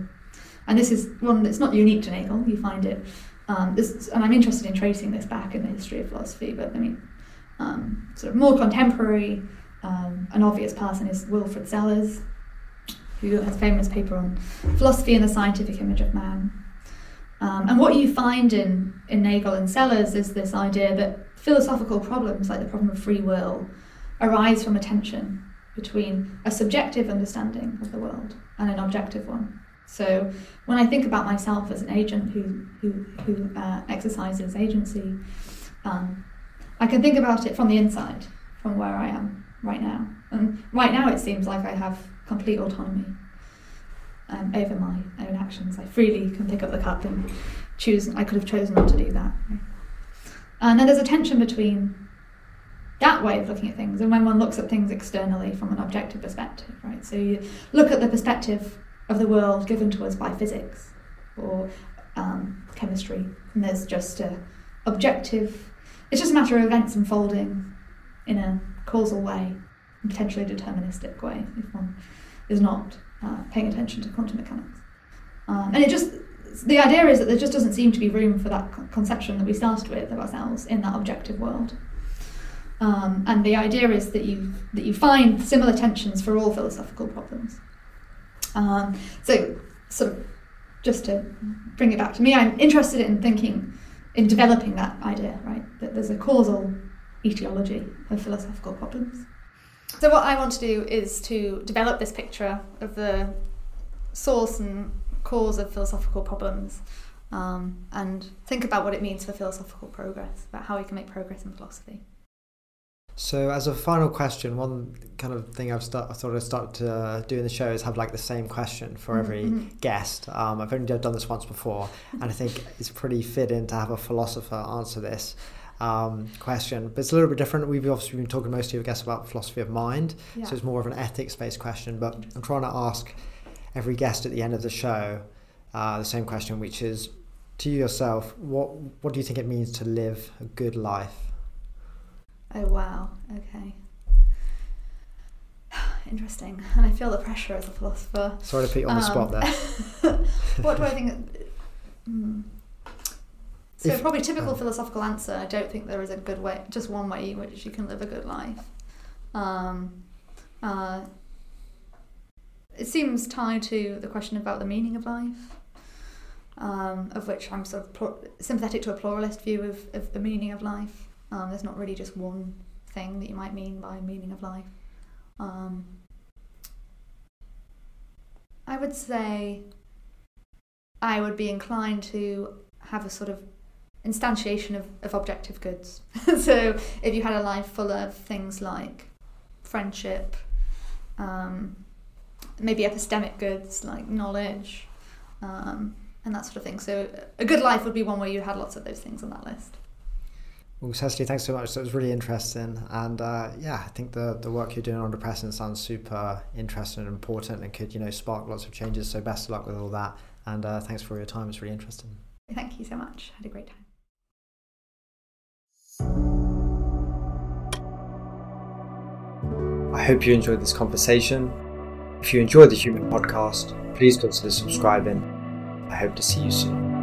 and this is one that's not unique to Nagel. You find it, um, this, and I'm interested in tracing this back in the history of philosophy. But I mean, um, sort of more contemporary, um, an obvious person is Wilfrid Sellars, who has a famous paper on philosophy and the scientific image of man. Um, and what you find in, in Nagel and Sellars is this idea that philosophical problems, like the problem of free will, arise from a tension between a subjective understanding of the world and an objective one. So when I think about myself as an agent who who, who uh, exercises agency, um, I can think about it from the inside, from where I am right now. And right now, it seems like I have complete autonomy um, over my own actions. I freely can pick up the cup and choose. I could have chosen not to do that. And then there's a tension between that way of looking at things and when one looks at things externally from an objective perspective, right? So you look at the perspective of the world given to us by physics or um, chemistry, and there's just a objective. It's just a matter of events unfolding in a causal way, potentially deterministic way, if one is not uh, paying attention to quantum mechanics. Um, and it just the idea is that there just doesn't seem to be room for that conception that we started with of ourselves in that objective world. Um, and the idea is that you that you find similar tensions for all philosophical problems. Um, so, sort of, just to bring it back to me, I'm interested in thinking, in developing that idea, right? That there's a causal etiology of philosophical problems. So, what I want to do is to develop this picture of the source and cause of philosophical problems um, and think about what it means for philosophical progress, about how we can make progress in philosophy. So, as a final question, one kind of thing I've start, I thought I'd start to uh, do in the show is have like the same question for mm-hmm. every mm-hmm. guest. Um, I've only done this once before, and I think it's pretty fitting to have a philosopher answer this um, question, but it's a little bit different. We've obviously been talking most of your guests about philosophy of mind, yeah. so it's more of an ethics based question. But I'm trying to ask every guest at the end of the show uh, the same question, which is to yourself, what what do you think it means to live a good life? Oh wow, okay. (sighs) Interesting, and I feel the pressure as a philosopher. Sorry to put you on the um, spot there. (laughs) what do I think? (laughs) Hmm. So if, probably typical um, philosophical answer. I don't think there is a good way, just one way in which you can live a good life. Um, uh, it seems tied to the question about the meaning of life, um, of which I'm sort of plur- sympathetic to a pluralist view of, of the meaning of life. Um, there's not really just one thing that you might mean by meaning of life. Um, I would say I would be inclined to have a sort of instantiation of, of objective goods. (laughs) so if you had a life full of things like friendship, um, maybe epistemic goods like knowledge, um, and that sort of thing. So a good life would be one where you had lots of those things on that list. Well, Cecily, thanks so much. That was really interesting. And uh, yeah, I think the, the work you're doing on depression sounds super interesting and important and could, you know, spark lots of changes. So best of luck with all that. And uh, thanks for your time. It's really interesting. Thank you so much. Had a great time. I hope you enjoyed this conversation. If you enjoyed the Human Podcast, please consider subscribing. I hope to see you soon.